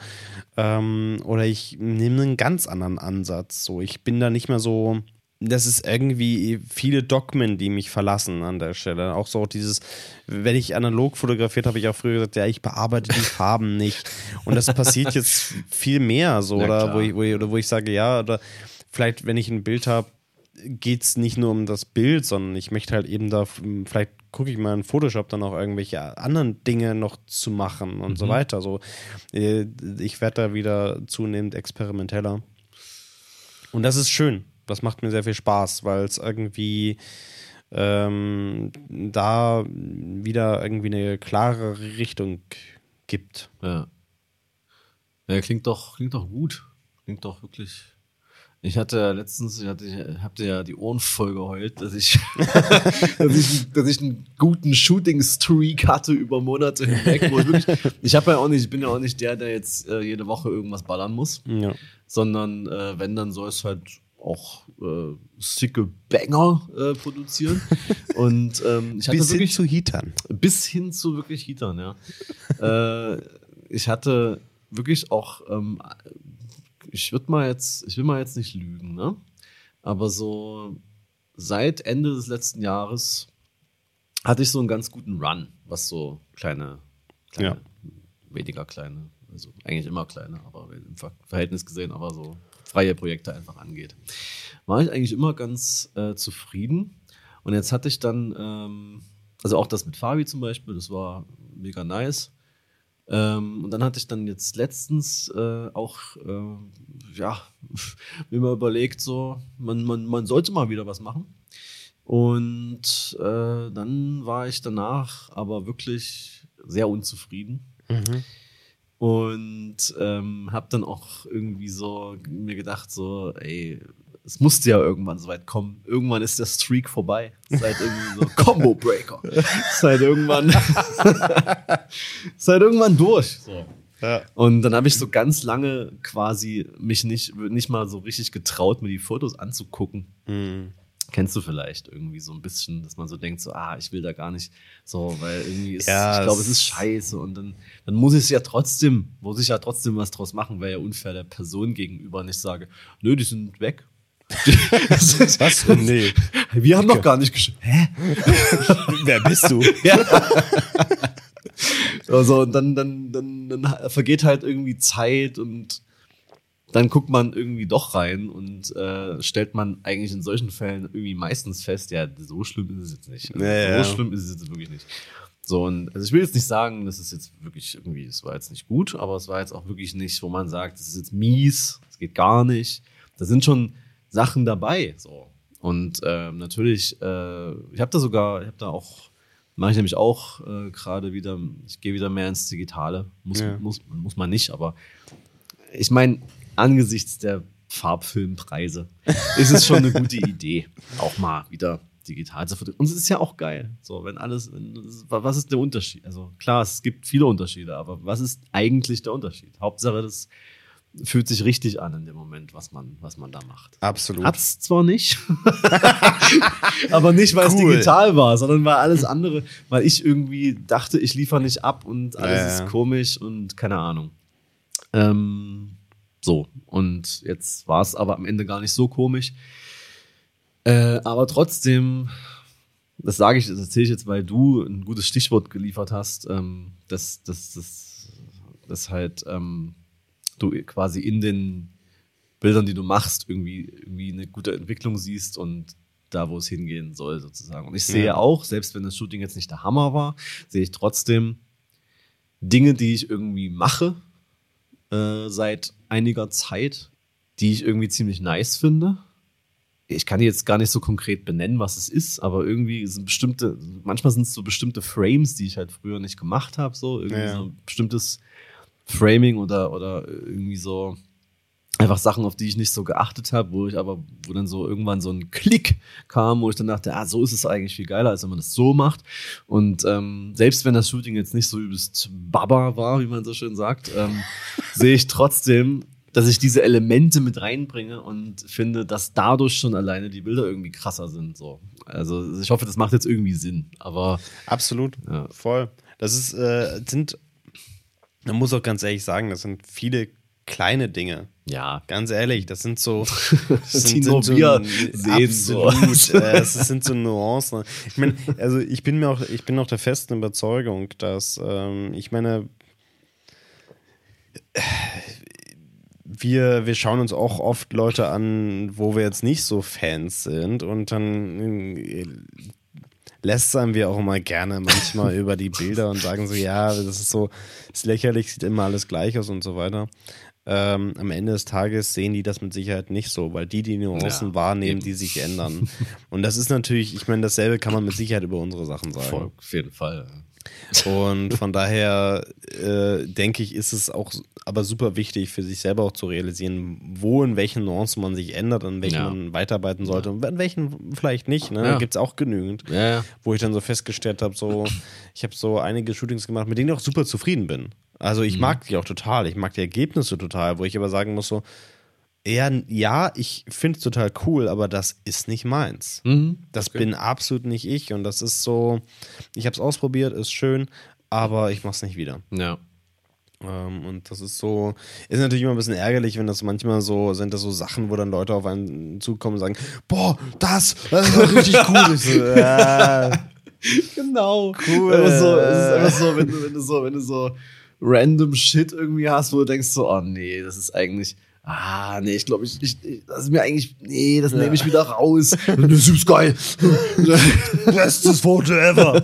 ähm, oder ich nehme einen ganz anderen Ansatz, so, ich bin da nicht mehr so, das ist irgendwie viele Dogmen, die mich verlassen an der Stelle. Auch so dieses, wenn ich analog fotografiert habe, ich auch früher gesagt, ja, ich bearbeite die Farben nicht. Und das passiert jetzt viel mehr, so, Ja, oder, wo ich, wo ich, oder wo ich sage, ja, oder vielleicht, wenn ich ein Bild habe, geht es nicht nur um das Bild, sondern ich möchte halt eben da, vielleicht gucke ich mal in Photoshop dann auch irgendwelche anderen Dinge noch zu machen und so weiter. So, äh, ich werde da wieder zunehmend experimenteller. Und das ist schön. Das macht mir sehr viel Spaß, weil es irgendwie ähm, da wieder irgendwie eine klare Richtung gibt. Ja. Ja, klingt doch, klingt doch gut. Klingt doch wirklich. Ich hatte ja letztens, ich hatte, ich hab dir ja die Ohren voll geheult, dass ich, dass ich, dass ich einen guten Shooting-Streak hatte über Monate hinweg. Wirklich, ich habe ja auch nicht, ich bin ja auch nicht der, der jetzt äh, jede Woche irgendwas ballern muss, Ja. sondern äh, wenn, dann soll es halt auch äh, sicke Banger äh, produzieren. Und ähm, ich hatte Bis hin wirklich zu Heatern. bis hin zu wirklich Heatern, ja. äh, ich hatte wirklich auch, ähm, ich würde mal jetzt, ich will mal jetzt nicht lügen, ne? Aber so seit Ende des letzten Jahres hatte ich so einen ganz guten Run, was so kleine, kleine Ja. weniger kleine, also eigentlich immer kleine, aber im Ver Verhältnis gesehen, aber so freie Projekte einfach angeht. War ich eigentlich immer ganz äh, zufrieden. Und jetzt hatte ich dann, ähm, also auch das mit Fabi zum Beispiel, das war mega nice. Ähm, und dann hatte ich dann jetzt letztens äh, auch, äh, ja, mir mal überlegt, so, man, man, man sollte mal wieder was machen. Und äh, dann war ich danach aber wirklich sehr unzufrieden. Mhm. Und ähm, habe dann auch irgendwie so mir gedacht, so, ey, es musste ja irgendwann so weit kommen. Irgendwann ist der Streak vorbei. Seit irgendwie so Combo Breaker. Seit irgendwann, seit irgendwann durch. So. Ja. Und dann habe ich so ganz lange quasi mich nicht, nicht mal so richtig getraut, mir die Fotos anzugucken. Mhm. Kennst du vielleicht irgendwie so ein bisschen, dass man so denkt, so, ah, ich will da gar nicht so, weil irgendwie ist, Ja, ich glaube, es- ist scheiße und dann, dann muss ich es ja trotzdem, muss ich ja trotzdem was draus machen, wäre ja unfair der Person gegenüber nicht sage, nö, die sind weg. Was? Nee. Wir haben noch gar nicht gesch Hä? Wer bist du? Ja. also, und dann, dann, dann, dann vergeht halt irgendwie Zeit und dann guckt man irgendwie doch rein und äh, stellt man eigentlich in solchen Fällen irgendwie meistens fest, ja, so schlimm ist es jetzt nicht. Also, Ja, ja. So schlimm ist es jetzt wirklich nicht. So, und also ich will jetzt nicht sagen, das ist jetzt wirklich irgendwie, es war jetzt nicht gut, aber es war jetzt auch wirklich nicht, wo man sagt, das ist jetzt mies, das geht gar nicht. Da sind schon Sachen dabei. So. Und ähm, natürlich, äh, ich habe da sogar, ich habe da auch, mache ich nämlich auch äh, gerade wieder, ich gehe wieder mehr ins Digitale. Muss, Ja. muss, muss man nicht, aber ich meine, angesichts der Farbfilmpreise ist es schon eine gute Idee, auch mal wieder digital zu fotografieren. Und es ist ja auch geil. So, wenn alles, was ist der Unterschied? Also klar, es gibt viele Unterschiede, aber was ist eigentlich der Unterschied? Hauptsache, das fühlt sich richtig an in dem Moment, was man, was man da macht. Absolut. Hat's zwar nicht, aber nicht, weil es Cool. digital war, sondern weil alles andere, weil ich irgendwie dachte, ich liefere nicht ab und alles ja. ist komisch und keine Ahnung. Ähm, so, und jetzt war es aber am Ende gar nicht so komisch. Äh, aber trotzdem, das sage ich, das erzähle ich jetzt, weil du ein gutes Stichwort geliefert hast, ähm, dass, dass, dass, dass halt ähm, du quasi in den Bildern, die du machst, irgendwie, irgendwie eine gute Entwicklung siehst und da, wo es hingehen soll, sozusagen. Und ich sehe Ja. auch, selbst wenn das Shooting jetzt nicht der Hammer war, sehe ich trotzdem Dinge, die ich irgendwie mache äh, seit einiger Zeit, die ich irgendwie ziemlich nice finde. Ich kann jetzt gar nicht so konkret benennen, was es ist, aber irgendwie sind bestimmte, manchmal sind es so bestimmte Frames, die ich halt früher nicht gemacht habe, so irgendwie Ja. so ein bestimmtes Framing oder, oder irgendwie so einfach Sachen, auf die ich nicht so geachtet habe, wo ich aber, wo dann so irgendwann so ein Klick kam, wo ich dann dachte, ah, so ist es eigentlich viel geiler, als wenn man das so macht. Und ähm, selbst wenn das Shooting jetzt nicht so übelst Baba war, wie man so schön sagt, ähm, sehe ich trotzdem, dass ich diese Elemente mit reinbringe und finde, dass dadurch schon alleine die Bilder irgendwie krasser sind. So. Also ich hoffe, das macht jetzt irgendwie Sinn. Aber Absolut. Ja. Voll. Das ist, äh, sind, man muss auch ganz ehrlich sagen, das sind viele kleine Dinge. ja, Ganz ehrlich, das sind so. Das Die nur wir sehen so. Absolut. äh, es sind so Nuancen. Ich meine, also ich bin mir auch, ich bin auch der festen Überzeugung, dass, ähm, ich meine, wir, wir schauen uns auch oft Leute an, wo wir jetzt nicht so Fans sind und dann äh, lästern wir auch immer gerne manchmal über die Bilder und sagen so, ja, das ist so, ist lächerlich, sieht immer alles gleich aus und so weiter. Ähm, am Ende des Tages sehen die das mit Sicherheit nicht so, weil die die Nuancen Ja, wahrnehmen, eben. die sich ändern. Und das ist natürlich, ich meine, dasselbe kann man mit Sicherheit über unsere Sachen sagen. voll, auf jeden Fall. Und von daher äh, denke ich, ist es auch aber super wichtig für sich selber auch zu realisieren, wo in welchen Nuancen man sich ändert, an welchen Ja. man weiterarbeiten sollte und an welchen vielleicht nicht. Ne? Ja. Da gibt es auch genügend, Ja, ja. wo ich dann so festgestellt habe, so, ich habe so einige Shootings gemacht, mit denen ich auch super zufrieden bin. Also ich mag die auch total, ich mag die Ergebnisse total, wo ich aber sagen muss, so, ja, ja ich finde es total cool, aber das ist nicht meins. Mhm. Das bin absolut nicht ich und das ist so, ich habe es ausprobiert, ist schön, aber ich mache es nicht wieder. Ja. Ähm, und das ist so, ist natürlich immer ein bisschen ärgerlich, wenn das manchmal so, sind das so Sachen, wo dann Leute auf einen zukommen und sagen, boah, das, das ist doch richtig cool. So, ja, Genau. Cool. Einfach so, es ist einfach so, wenn du, wenn du so, wenn du so random Shit irgendwie hast, wo du denkst so, oh nee, das ist eigentlich. Ah, nee, ich glaube, ich, ich, das ist mir eigentlich, nee, das nehme ich wieder raus. Das ist geil. bestes Foto ever.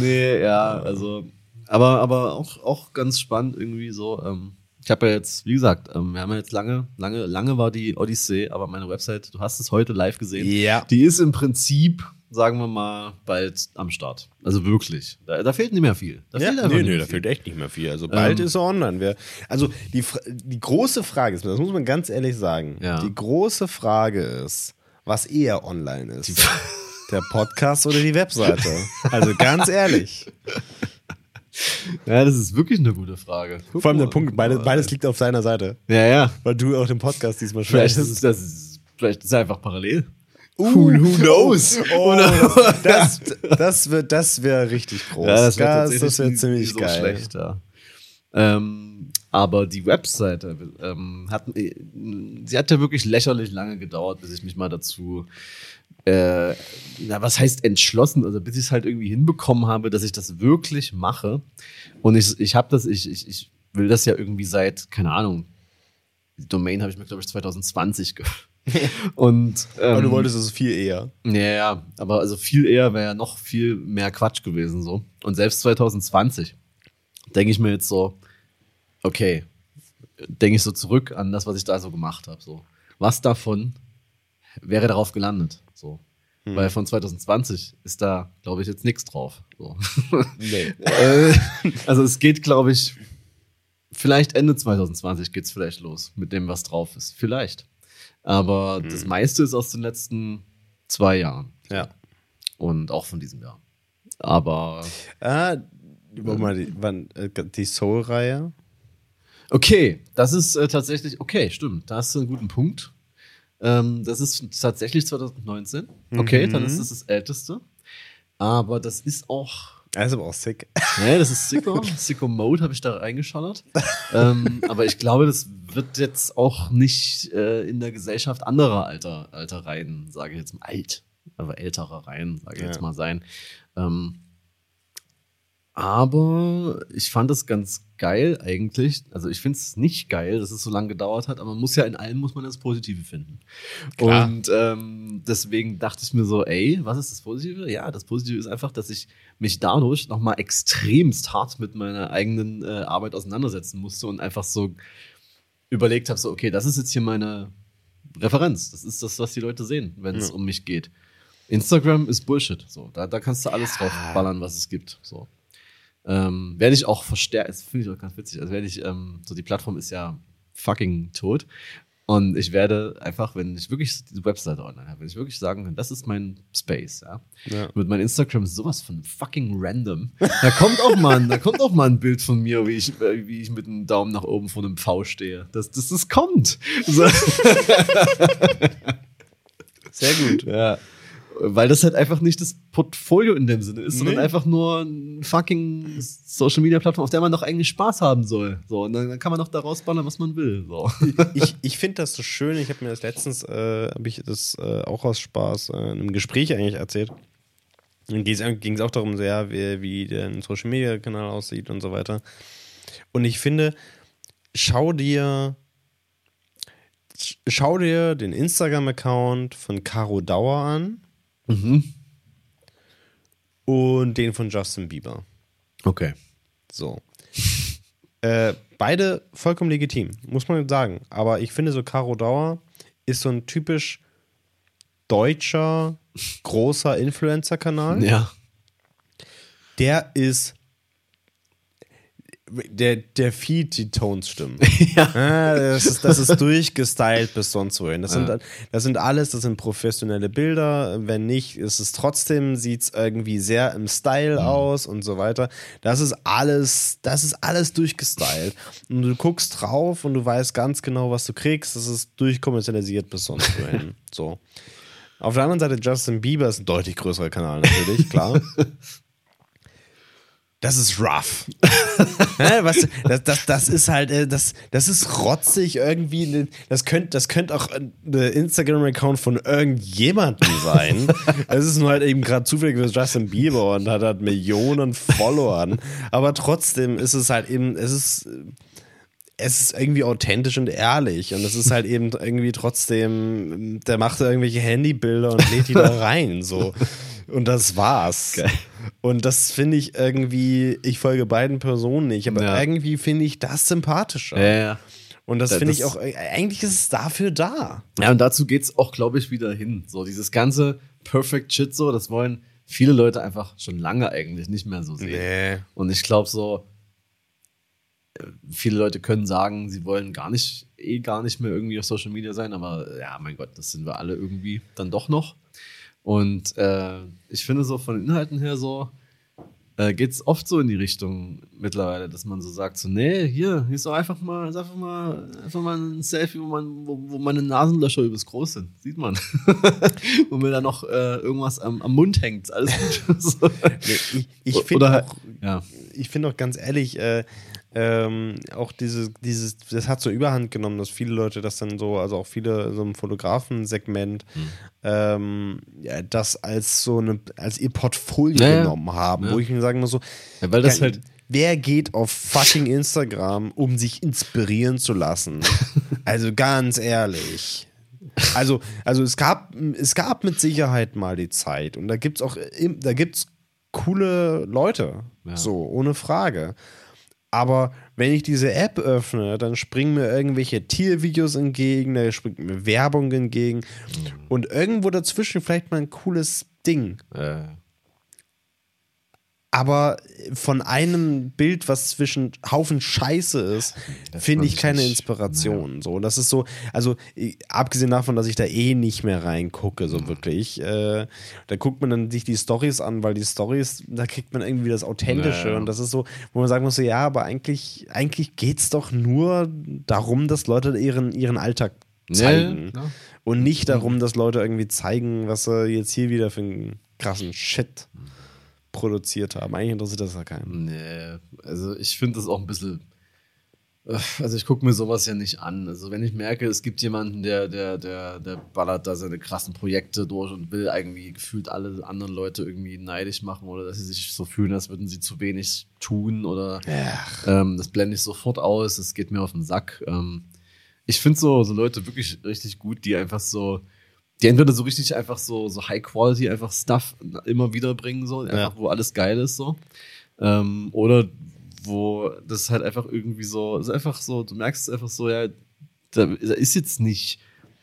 nee, ja, also, aber, aber auch, auch ganz spannend irgendwie so. Ähm, ich habe ja jetzt, wie gesagt, ähm, wir haben ja jetzt lange, lange, lange war die Odyssee, aber meine Website, du hast es heute live gesehen. Ja. Die ist im Prinzip sagen wir mal, bald am Start. Also wirklich. Da, da fehlt nicht mehr viel. Da Ja, fehlt nee, nee, da viel. fehlt echt nicht mehr viel. Also bald Ähm. ist er online. Wer, also die, die große Frage ist, das muss man ganz ehrlich sagen, Ja. die große Frage ist, was eher online ist. Der Podcast oder die Webseite? Also ganz ehrlich. Ja, das ist wirklich eine gute Frage. Guck Vor allem der mal, Punkt, beides, beides liegt auf seiner Seite. Ja, ja. Weil du auch den Podcast diesmal Vielleicht schreibst. ist es, das ist, vielleicht ist es einfach parallel. Uh, who, who knows? Oh, das, das, wird, das wäre richtig groß. Ja, das wäre wär ziemlich so geil. schlecht, ja. Ähm, aber die Webseite ähm, hat, äh, sie hat ja wirklich lächerlich lange gedauert, bis ich mich mal dazu, äh, na, was heißt entschlossen, also bis ich es halt irgendwie hinbekommen habe, dass ich das wirklich mache. Und ich, ich habe das, ich, ich, ich will das ja irgendwie seit, keine Ahnung, die Domain habe ich mir, glaube ich, 2020 ge Und ähm, Aber du wolltest es viel eher. ja, ja, aber also viel eher wäre ja noch viel mehr Quatsch gewesen so. Und selbst 2020 denke ich mir jetzt so, okay, denke ich so zurück an das, was ich da so gemacht habe. So, was davon wäre darauf gelandet? So, weil von 2020 ist da, glaube ich, jetzt nichts drauf. So. Nee. Äh, also es geht, glaube ich, vielleicht Ende 2020 geht's vielleicht los mit dem, was drauf ist. Vielleicht. Aber das meiste ist aus den letzten zwei Jahren Ja. und auch von diesem Jahr. Aber Ah, warte mal, die, wann, äh, die Soul-Reihe? okay, das ist äh, tatsächlich, okay, stimmt, da hast du einen guten Punkt. Ähm, das ist tatsächlich 2019. Okay, dann ist das das älteste. Aber das ist auch Das ist aber auch sick. Nee, das ist Sicko. Sicko Mode habe ich da reingeschallert. ähm, aber ich glaube, das wird jetzt auch nicht äh, in der Gesellschaft anderer Alter, alter Reihen, sage ich jetzt mal, alt, aber älterer Reihen, sage ich Ja. jetzt mal sein. Ähm, aber ich fand es ganz geil eigentlich. Also ich finde es nicht geil, dass es so lange gedauert hat, aber man muss ja in allem muss man das Positive finden. Klar. Und ähm, deswegen dachte ich mir so, ey, was ist das Positive? Ja, das Positive ist einfach, dass ich mich dadurch nochmal extremst hart mit meiner eigenen äh, Arbeit auseinandersetzen musste und einfach so überlegt habe, so, okay, das ist jetzt hier meine Referenz. Das ist das, was die Leute sehen, wenn es Ja. um mich geht. Instagram ist Bullshit. So, da, da kannst du alles drauf ballern, was es gibt. So. Ähm, werde ich auch verstärkt, das finde ich auch ganz witzig, also werde ich, ähm, so die Plattform ist ja fucking tot. Und ich werde einfach, wenn ich wirklich diese Webseite online habe, wenn ich wirklich sagen kann, das ist mein Space, ja, Ja. mit meinem Instagram sowas von fucking random. Da kommt auch mal, ein- da kommt auch mal ein Bild von mir, wie ich, wie ich mit einem Daumen nach oben vor einem V stehe. Das, das, das kommt. So. Sehr gut. Ja. Weil das halt einfach nicht das Portfolio in dem Sinne ist, sondern Nee. einfach nur ein fucking Social Media Plattform, auf der man doch eigentlich Spaß haben soll. So, und dann, dann kann man doch da rausballern, was man will. So. ich ich finde das so schön. Ich habe mir das letztens, äh, habe ich das äh, auch aus Spaß äh, in einem Gespräch eigentlich erzählt. Dann ging es auch darum, sehr, wie, wie der Social Media Kanal aussieht und so weiter. Und ich finde, schau dir, sch- schau dir den Instagram-Account von Caro Dauer an Mhm. und den von Justin Bieber. Okay. So. äh, beide vollkommen legitim, muss man sagen. Aber ich finde, so Caro Dauer ist so ein typisch deutscher, großer Influencer-Kanal. Ja. Der ist. Der, der Feed die Tones stimmen. ja. das, ist, das ist durchgestylt bis sonst wohin. Das, Ja. sind, das sind alles, das sind professionelle Bilder. Wenn nicht, ist es trotzdem, sieht es irgendwie sehr im Style aus und so weiter. Das ist alles, das ist alles durchgestylt. Und du guckst drauf und du weißt ganz genau, was du kriegst. Das ist durchkommerzialisiert bis sonst wohin. so. Auf der anderen Seite, Justin Bieber ist ein deutlich größerer Kanal, natürlich, klar. Das ist rough. Was, das, das, das ist halt, äh, das, das ist rotzig irgendwie. Das könnte das könnt auch ein Instagram-Account von irgendjemandem sein. Es ist nur halt eben gerade zufällig für Justin Bieber und hat halt Millionen Followern. Aber trotzdem ist es halt eben, es ist, es ist irgendwie authentisch und ehrlich. Und es ist halt eben irgendwie trotzdem, der macht irgendwelche Handybilder und lädt die da rein. So. Und das war's. Geil. Und das finde ich irgendwie, ich folge beiden Personen nicht, aber Ja. irgendwie finde ich das sympathischer. Ja, ja. Und das, finde ich auch, äh, eigentlich ist es dafür da. Ja, und dazu geht's auch, glaube ich, wieder hin. So, dieses ganze Perfect Shit so, das wollen viele Leute einfach schon lange eigentlich nicht mehr so sehen. Nee. Und ich glaube so, äh, viele Leute können sagen, sie wollen gar nicht, eh gar nicht mehr irgendwie auf Social Media sein, aber ja, mein Gott, das sind wir alle irgendwie dann doch noch. Und äh, ich finde so von den Inhalten her so, äh, geht es oft so in die Richtung mittlerweile, dass man so sagt, so, nee, hier, hier ist doch einfach mal, ist einfach mal, einfach mal ein Selfie, wo, man, wo, wo meine Nasenlöcher übelst groß sind. Sieht man. wo mir da noch äh, irgendwas am, am Mund hängt. Alles gut. so. nee, ich ich finde auch, ja. ich finde auch ganz ehrlich, äh, ähm, auch dieses, dieses, das hat so überhand genommen, dass viele Leute das dann so, also auch viele so im Fotografensegment, mhm. ähm, ja, das als so eine, als ihr Portfolio ja, genommen haben, ja. wo ich mir sagen muss so, ja, weil das kann, halt Wer geht auf fucking Instagram, um sich inspirieren zu lassen? also ganz ehrlich. Also, also es gab, es gab mit Sicherheit mal die Zeit und da gibt's auch, da gibt's coole Leute, ja. so ohne Frage. Aber wenn ich diese App öffne, dann springen mir irgendwelche Tiervideos entgegen, da springt mir Werbung entgegen mhm. und irgendwo dazwischen vielleicht mal ein cooles Ding. Äh aber von einem Bild, was zwischen Haufen Scheiße ist, finde ich keine Inspiration. Ja. So, das ist so, also abgesehen davon, dass ich da eh nicht mehr reingucke, so wirklich. Äh, da guckt man dann sich die Stories an, weil die Stories, da kriegt man irgendwie das Authentische ja. und das ist so, wo man sagen muss, so, ja, aber eigentlich, eigentlich geht es doch nur darum, dass Leute ihren, ihren Alltag zeigen. Ja, und nicht darum, dass Leute irgendwie zeigen, was sie jetzt hier wieder für einen krassen Shit produziert haben. Eigentlich interessiert das ja keinen. Nee, also ich finde das auch ein bisschen. Äh, also ich gucke mir sowas ja nicht an. Also wenn ich merke, es gibt jemanden, der, der, der, der ballert da seine krassen Projekte durch und will irgendwie gefühlt alle anderen Leute irgendwie neidisch machen oder dass sie sich so fühlen, als würden sie zu wenig tun oder ähm, das blende ich sofort aus, das geht mir auf den Sack. Ähm, ich finde so, so Leute wirklich richtig gut, die einfach so die entweder so richtig einfach so, so High Quality einfach Stuff immer wieder bringen, so, einfach, ja. wo alles geil ist, so. Ähm, oder wo das halt einfach irgendwie so, ist einfach so, du merkst es einfach so, ja, da, da ist jetzt nicht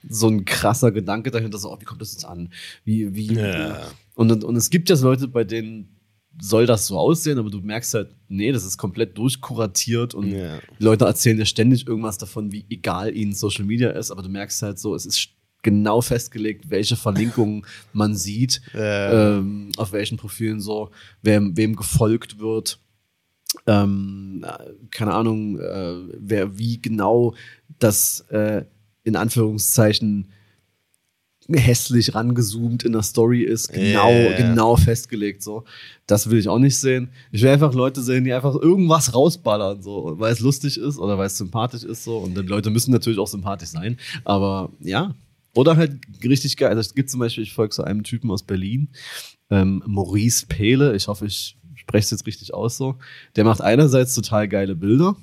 so ein krasser Gedanke dahinter, so, oh, wie kommt das jetzt an? Wie, wie, ja. und, und, und es gibt ja so Leute, bei denen soll das so aussehen, aber du merkst halt, nee, das ist komplett durchkuratiert und ja. Leute erzählen dir ständig irgendwas davon, wie egal ihnen Social Media ist, aber du merkst halt so, es ist genau festgelegt, welche Verlinkungen man sieht, äh. ähm, auf welchen Profilen so, wem, wem gefolgt wird. Ähm, keine Ahnung, äh, wer wie genau das äh, in Anführungszeichen hässlich rangezoomt in der Story ist, genau, yeah. genau festgelegt, so. Das will ich auch nicht sehen. Ich will einfach Leute sehen, die einfach irgendwas rausballern, so, weil es lustig ist oder weil es sympathisch ist, so. Und die Leute müssen natürlich auch sympathisch sein. Aber ja, oder halt richtig geil. Also es gibt zum Beispiel, ich folge so einem Typen aus Berlin, ähm, Maurice Pehle. Ich hoffe, ich spreche es jetzt richtig aus so. Der macht einerseits total geile Bilder.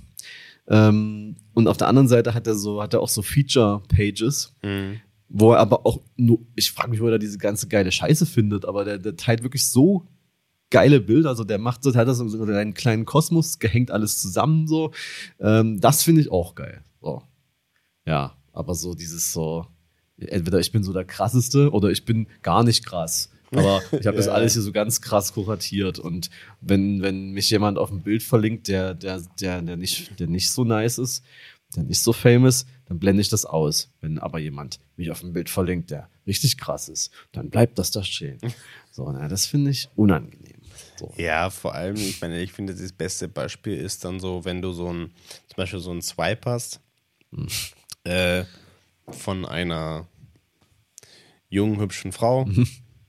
Ähm, und auf der anderen Seite hat er so, hat er auch so Feature-Pages, mhm. wo er aber auch nur, ich frage mich, wo er diese ganze geile Scheiße findet, aber der, der teilt wirklich so geile Bilder. Also der macht so, hat das so einen kleinen Kosmos, gehängt alles zusammen so. Ähm, das finde ich auch geil. So. Ja, aber so dieses so, entweder ich bin so der krasseste oder ich bin gar nicht krass. Aber ich habe das alles hier so ganz krass kuratiert. Und wenn, wenn mich jemand auf ein Bild verlinkt, der, der, der, der, nicht, der nicht so nice ist, der nicht so famous, dann blende ich das aus. Wenn aber jemand mich auf ein Bild verlinkt, der richtig krass ist, dann bleibt das da stehen. So, na, das finde ich unangenehm. So. Ja, vor allem, ich meine, ich finde, das beste Beispiel ist dann so, wenn du so ein, zum Beispiel so ein Swipe hast, hm. äh, von einer jungen, hübschen Frau. Mhm.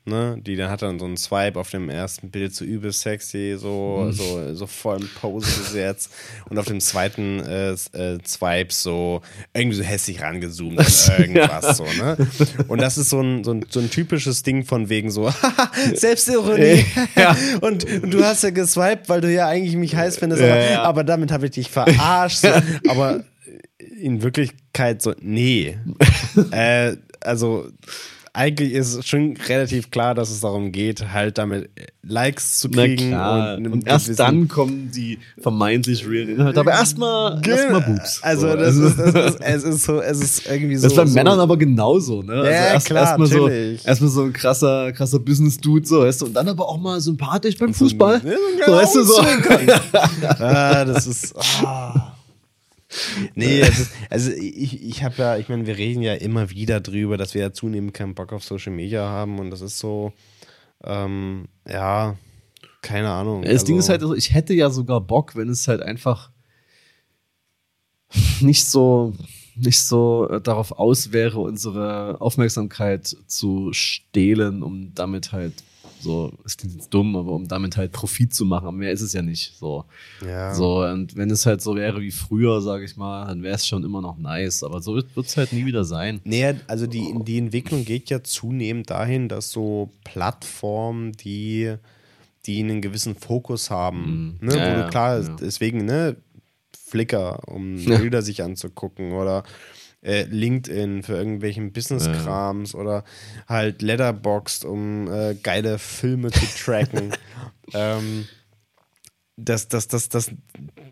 Ne, die dann hat dann so einen Swipe auf dem ersten Bild so übel sexy, so, mhm. so, so voll in Pose gesetzt. Und auf dem zweiten äh, äh, Swipe so irgendwie so hässlich rangezoomt oder irgendwas ja. so, ne? Und das ist so ein, so ein, so ein typisches Ding von wegen so, Selbstironie. ja. und, und, du hast ja geswiped, weil du ja eigentlich mich heiß findest, aber, ja, aber damit habe ich dich verarscht. So. Aber in Wirklichkeit so, nee. äh, also eigentlich ist schon relativ klar, dass es darum geht, halt damit Likes zu kriegen. Und, und erst dann kommen die vermeintlich real Inhalte. Aber erstmal erstmal Boobs. Also, so. das ist, das ist, es ist so, es ist irgendwie so. Das ist bei so Männern aber genauso, ne? Also Ja, erst, klar, erstmal so, erstmal so ein krasser, krasser Business-Dude, so, weißt du, und dann aber auch mal sympathisch beim Fußball. Ja, so ein so, weißt du, so. ah, das ist. Ah. Nee, es ist, also ich, ich habe ja, ich meine, wir reden ja immer wieder drüber, dass wir ja zunehmend keinen Bock auf Social Media haben und das ist so, ähm, ja, keine Ahnung. Das Ding also- ist halt, also ich hätte ja sogar Bock, wenn es halt einfach nicht so, nicht so äh, darauf aus wäre, unsere Aufmerksamkeit zu stehlen, um damit halt so, es klingt jetzt dumm, aber um damit halt Profit zu machen. Aber mehr ist es ja nicht. So. ja. So, und wenn es halt so wäre wie früher, sage ich mal, dann wäre es schon immer noch nice. Aber so wird es halt nie wieder sein. Nee, also die, die Entwicklung geht ja zunehmend dahin, dass so Plattformen, die, die einen gewissen Fokus haben, Mhm. ne, Ja, wo du klar, ja. deswegen, ne, Flickr, um. Bilder sich anzugucken oder äh, LinkedIn für irgendwelchen Business-Krams oder halt Letterboxd, um äh, geile Filme zu tracken. ähm, dass, dass, dass, dass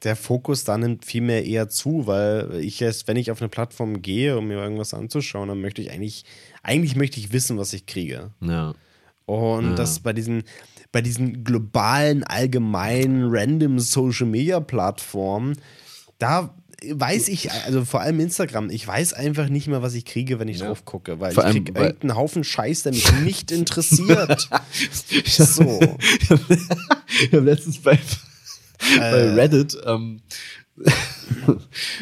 der Fokus da nimmt viel mehr eher zu, weil ich jetzt, wenn ich auf eine Plattform gehe, um mir irgendwas anzuschauen, dann möchte ich eigentlich, eigentlich möchte ich wissen, was ich kriege. Ja. Und Ja. das bei diesen, bei diesen globalen, allgemeinen, random Social Media Plattformen, da weiß ich, also vor allem Instagram, ich weiß einfach nicht mehr, was ich kriege, wenn ich Ja. drauf gucke, weil Vor ich kriege irgendeinen Haufen Scheiß, der mich nicht interessiert. so. Ich habe letztens bei, bei Äh. Reddit, ähm,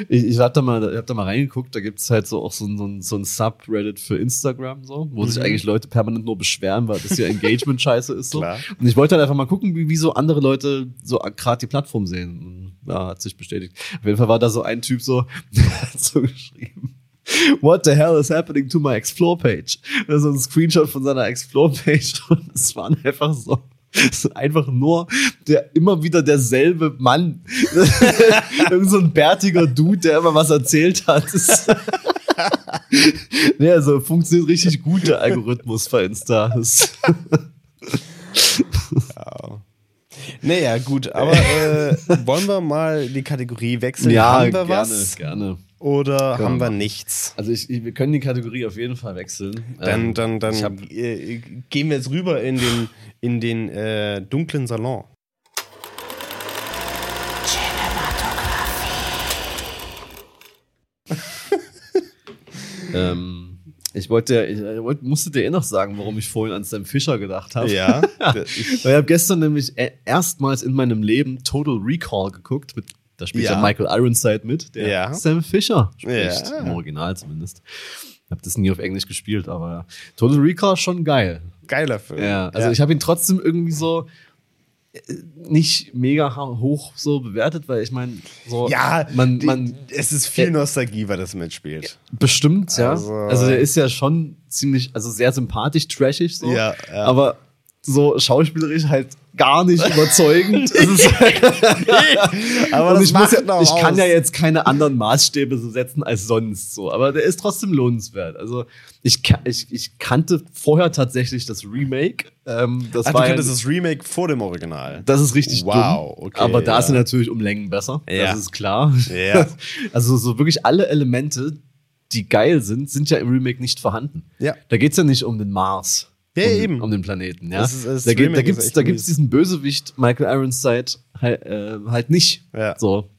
ich, ich habe da, mal- ich hab da mal reingeguckt, da gibt es halt so auch so, ein- so, so ein Subreddit für Instagram, so, wo sich eigentlich Leute permanent nur beschweren, weil das ja Engagement scheiße ist. So. Klar. Und ich wollte halt einfach mal gucken, wie, wie so andere Leute so gerade die Plattform sehen. Und, Ja, hat sich bestätigt. Auf jeden Fall war da so ein Typ so, der hat so geschrieben. What the hell is happening to my Explore Page? Das ist so ein Screenshot von seiner Explore Page und es waren einfach so, es ist einfach nur der immer wieder derselbe Mann. Irgend so ein bärtiger Dude, der immer was erzählt hat. Das nee, also funktioniert richtig gut, der Algorithmus bei Insta. Das Ja. Naja, gut, aber äh, wollen wir mal die Kategorie wechseln? ja, haben wir gerne, was gerne. oder Können haben wir wir nichts? Also ich, ich, wir können die Kategorie auf jeden Fall wechseln. Dann, Ähm, dann, dann hab- äh, gehen wir jetzt rüber in den, in den äh, dunklen Salon. Ähm, ich wollte, ich, ich wollte, musste dir eh noch sagen, warum ich vorhin an Sam Fisher gedacht habe. Ja, Weil ich habe gestern nämlich e- erstmals in meinem Leben Total Recall geguckt. Mit, da spielt ja, Ja. Michael Ironside mit, der Ja. Sam Fisher spricht. Ja. Im Original zumindest. Ich habe das nie auf Englisch gespielt, aber Total Recall schon geil. geiler Film. Ja, also ich habe ihn trotzdem irgendwie so äh, nicht mega hoch so bewertet, weil ich meine, so ja, man, die, man es ist viel Nostalgie, weil das mitspielt. Bestimmt, ja. Also- Also, der ist ja schon ziemlich, also sehr sympathisch, trashig so. Ja, ja. Aber so schauspielerisch halt gar nicht überzeugend. Es Aber das ich, muss macht ja, noch ich kann aus. ja jetzt keine anderen Maßstäbe so setzen als sonst so. Aber der ist trotzdem lohnenswert. Also ich, ich, ich kannte vorher tatsächlich das Remake. Ähm, das Ach, du war ja, kanntest das Remake vor dem Original. das ist richtig Wow, dumm. okay, aber da ja. ist er natürlich um Längen besser. Ja. Das ist klar. Ja. Also so wirklich alle Elemente, die geil sind, sind ja im Remake nicht vorhanden. Ja. Da geht's ja nicht um den Mars. Ja, um, den- eben. Um den Planeten, ja. Das ist- das da, gibt's, echt da gibt's diesen Bösewicht Michael Ironside halt, äh, halt nicht. Ja. So.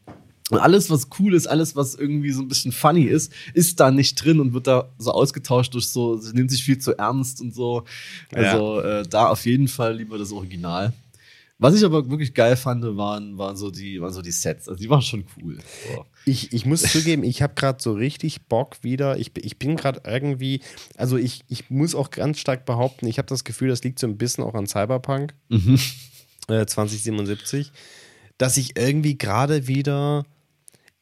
Und alles, was cool ist, alles, was irgendwie so ein bisschen funny ist, ist da nicht drin und wird da so ausgetauscht durch so, sie nimmt sich viel zu ernst und so. Also äh, da auf jeden Fall lieber das Original. Was ich aber wirklich geil fand, waren, waren, so, die, waren so die Sets. Also die waren schon cool. So. Ich, ich muss zugeben, ich habe gerade so richtig Bock wieder. Ich, bin- ich bin gerade irgendwie, also ich, ich muss auch ganz stark behaupten, ich habe das Gefühl, das liegt so ein bisschen auch an Cyberpunk äh, 2077, dass ich irgendwie gerade wieder,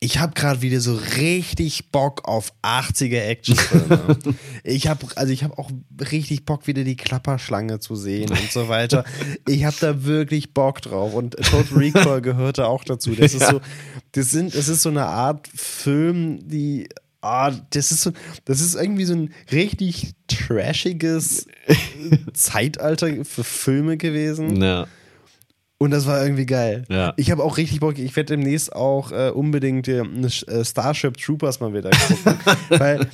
ich habe gerade wieder so richtig Bock auf 80er Actionfilme. ich habe, also ich habe auch richtig Bock wieder die Klapperschlange zu sehen und so weiter. Ich habe da wirklich Bock drauf und Total Recall gehörte auch dazu. Das ist so, das sind, es ist so eine Art Film, die Ah, das ist so, das ist irgendwie so ein richtig trashiges Zeitalter für Filme gewesen. Ja. Und das war irgendwie geil. Ja. Ich habe auch richtig Bock. Ich werde demnächst auch äh, unbedingt äh, Starship Troopers mal wieder gucken. weil,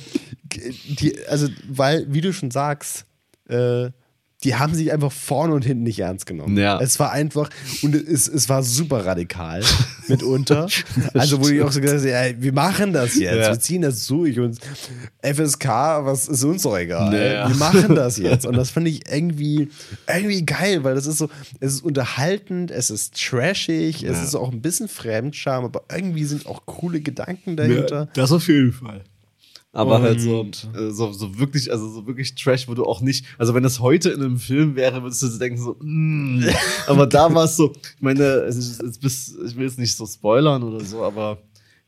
die, also, weil, wie du schon sagst, äh, die haben sich einfach vorne und hinten nicht ernst genommen. Ja. Es war einfach, und es, es war super radikal mitunter. also, wo ich auch so gesagt habe, ja, wir machen das jetzt, Ja. wir ziehen das durch und FSK, was ist uns doch egal. Ja. Wir machen das jetzt. Und das fand ich irgendwie, irgendwie geil, weil das ist so, es ist unterhaltend, es ist trashig, es Ja. ist auch ein bisschen Fremdscham, aber irgendwie sind auch coole Gedanken dahinter. Das auf jeden Fall. Aber Und- halt so, äh, so, so wirklich, also so wirklich Trash, wo du auch nicht, also wenn das heute in einem Film wäre, würdest du denken, so, mm. aber da war es so, ich meine, es ist, es bis, ich will jetzt nicht so spoilern oder so, aber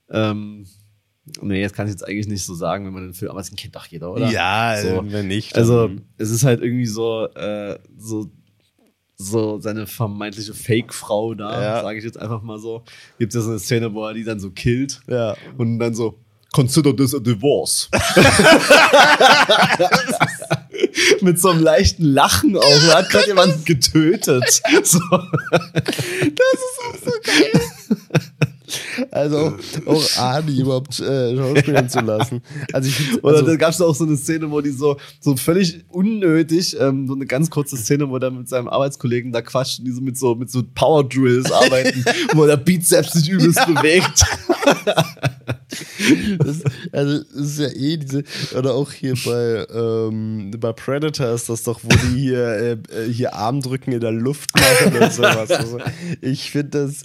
ähm, nee, jetzt kann ich jetzt eigentlich nicht so sagen, wenn man den Film, aber das kennt doch jeder, oder? Ja, so. wenn nicht. Also es ist halt irgendwie so, äh, so, so seine vermeintliche Fake-Frau da, Ja. sage ich jetzt einfach mal so. Gibt ja so eine Szene, wo er die dann so killt ja. und dann so, consider this a divorce. Mit so einem leichten Lachen auch. Er hat gerade jemanden getötet. So. Also auch, auch Arnie überhaupt äh, schauspielen zu lassen. Also ich find- Oder also, da gab es auch so eine Szene, wo die so, so völlig unnötig, ähm, so eine ganz kurze Szene, wo er mit seinem Arbeitskollegen da quatscht und die so mit so, mit so Power Drills arbeiten, wo der Bizeps sich übelst bewegt. das, also das ist ja eh diese, oder auch hier bei, ähm, bei Predator ist das doch, wo die hier, äh, äh, hier Armdrücken in der Luft machen und sowas. Also ich finde das,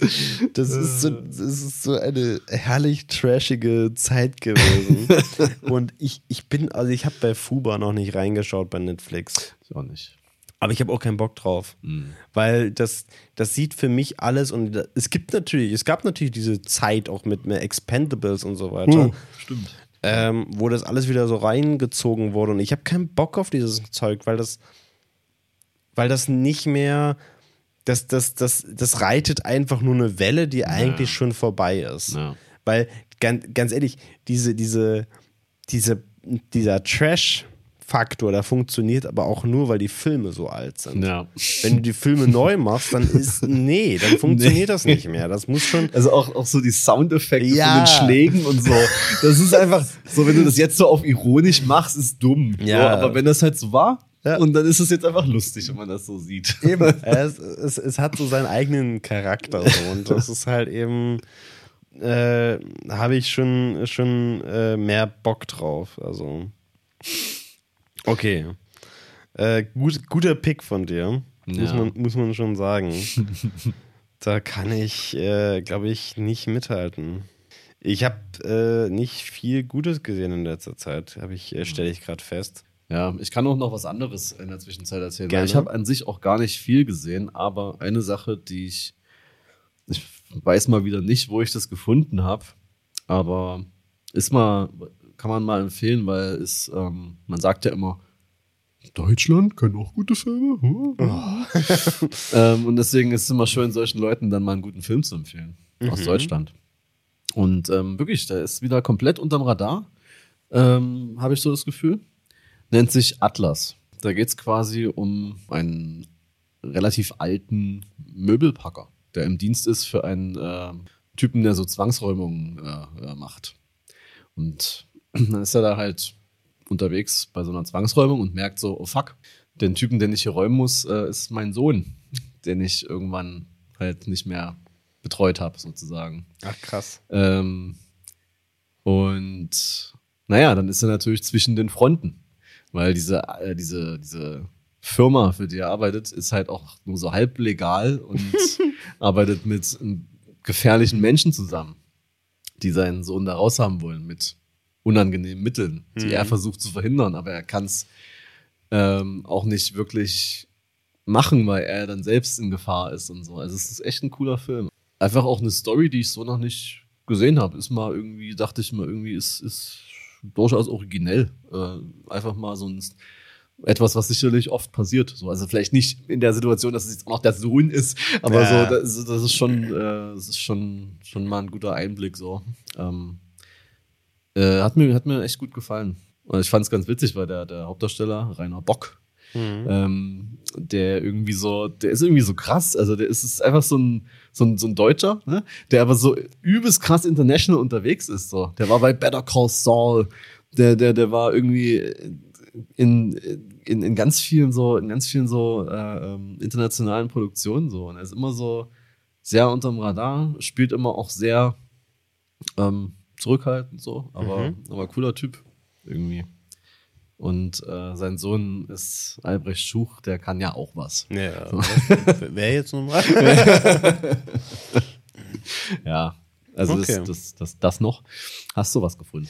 das ist so, das ist so eine herrlich trashige Zeit gewesen. Und ich, ich bin, also ich habe bei Fuba noch nicht reingeschaut bei Netflix. Ich auch nicht. Aber ich habe auch keinen Bock drauf. Weil das, das sieht für mich alles und da- es gibt natürlich, es gab natürlich diese Zeit auch mit mehr Expendables und so weiter, Stimmt. ähm, wo das alles wieder so reingezogen wurde. Und ich habe keinen Bock auf dieses Zeug, weil das, weil das nicht mehr, das, das, das, das reitet einfach nur eine Welle, die eigentlich schon vorbei ist. Ja. Weil, ganz, ganz ehrlich, diese, diese, diese, dieser Trash-Faktor, der funktioniert aber auch nur, weil die Filme so alt sind. Ja. Wenn du die Filme neu machst, dann ist, nee, dann funktioniert das nicht mehr. Das muss schon, Also auch, auch so die Soundeffekte Ja. von den Schlägen und so. Das ist einfach so, wenn du das jetzt so auf ironisch machst, ist dumm. Ja. So, aber wenn das halt so war, Ja. und dann ist es jetzt einfach lustig, wenn man das so sieht. Eben. es, es, es hat so seinen eigenen Charakter so. und das ist halt eben, äh, habe ich schon, schon äh, mehr Bock drauf. Also, okay. Äh, gut, guter Pick von dir, muss, Ja. man, muss man schon sagen. da kann ich, äh, glaube ich, nicht mithalten. Ich habe äh, nicht viel Gutes gesehen in letzter Zeit, habe ich, äh, stelle ich gerade fest. Ja, ich kann auch noch was anderes in der Zwischenzeit erzählen. Gerne. Ich habe an sich auch gar nicht viel gesehen, aber eine Sache, die ich, ich weiß mal wieder nicht, wo ich das gefunden habe, aber ist mal, kann man mal empfehlen, weil es, ähm, man sagt ja immer, Deutschland können auch gute Filme. Hm? ähm, und deswegen ist es immer schön, solchen Leuten dann mal einen guten Film zu empfehlen. Aus Deutschland. Und ähm, wirklich, der ist wieder komplett unterm Radar, ähm, habe ich so das Gefühl. Nennt sich Atlas. Da geht es quasi um einen relativ alten Möbelpacker, der im Dienst ist für einen äh, Typen, der so Zwangsräumungen äh, äh, macht. Und dann ist er da halt unterwegs bei so einer Zwangsräumung und merkt so, oh fuck, den Typen, den ich hier räumen muss, äh, ist mein Sohn, den ich irgendwann halt nicht mehr betreut habe, sozusagen. Ach, krass. Ähm, und naja, dann ist er natürlich zwischen den Fronten, weil diese, äh, diese, diese Firma, für die er arbeitet, ist halt auch nur so halb legal und arbeitet mit gefährlichen Menschen zusammen, die seinen Sohn da raushaben wollen mit unangenehmen Mitteln, die Mhm. er versucht zu verhindern, aber er kann es ähm, auch nicht wirklich machen, weil er dann selbst in Gefahr ist und so. Also es ist echt ein cooler Film. Einfach auch eine Story, die ich so noch nicht gesehen habe. Ist mal irgendwie, dachte ich mal, irgendwie ist, ist durchaus originell. Äh, einfach mal so ein etwas, was sicherlich oft passiert. So, also vielleicht nicht in der Situation, dass es jetzt auch noch der Sohn ist, aber Ja. so, das, das ist schon, äh, das ist schon, schon mal ein guter Einblick so. Ähm, Äh, hat, mir, hat mir echt gut gefallen. Und ich fand es ganz witzig, weil der, der Hauptdarsteller, Rainer Bock, mhm. ähm, der irgendwie so, der ist irgendwie so krass. Also der ist, einfach so ein, so ein, so ein Deutscher, ne? der aber so übelst krass international unterwegs ist. So. Der war bei Better Call Saul, der, der, der war irgendwie in, in, in ganz vielen so, in ganz vielen so äh, ähm, internationalen Produktionen so. Und er ist immer so sehr unterm Radar, spielt immer auch sehr ähm, zurückhaltend so, aber, mhm. aber cooler Typ irgendwie. Und äh, sein Sohn ist Albrecht Schuch, der kann ja auch was. Ja, so. wer jetzt nochmal? ja, also okay. das, das, das, das noch. Hast du was gefunden?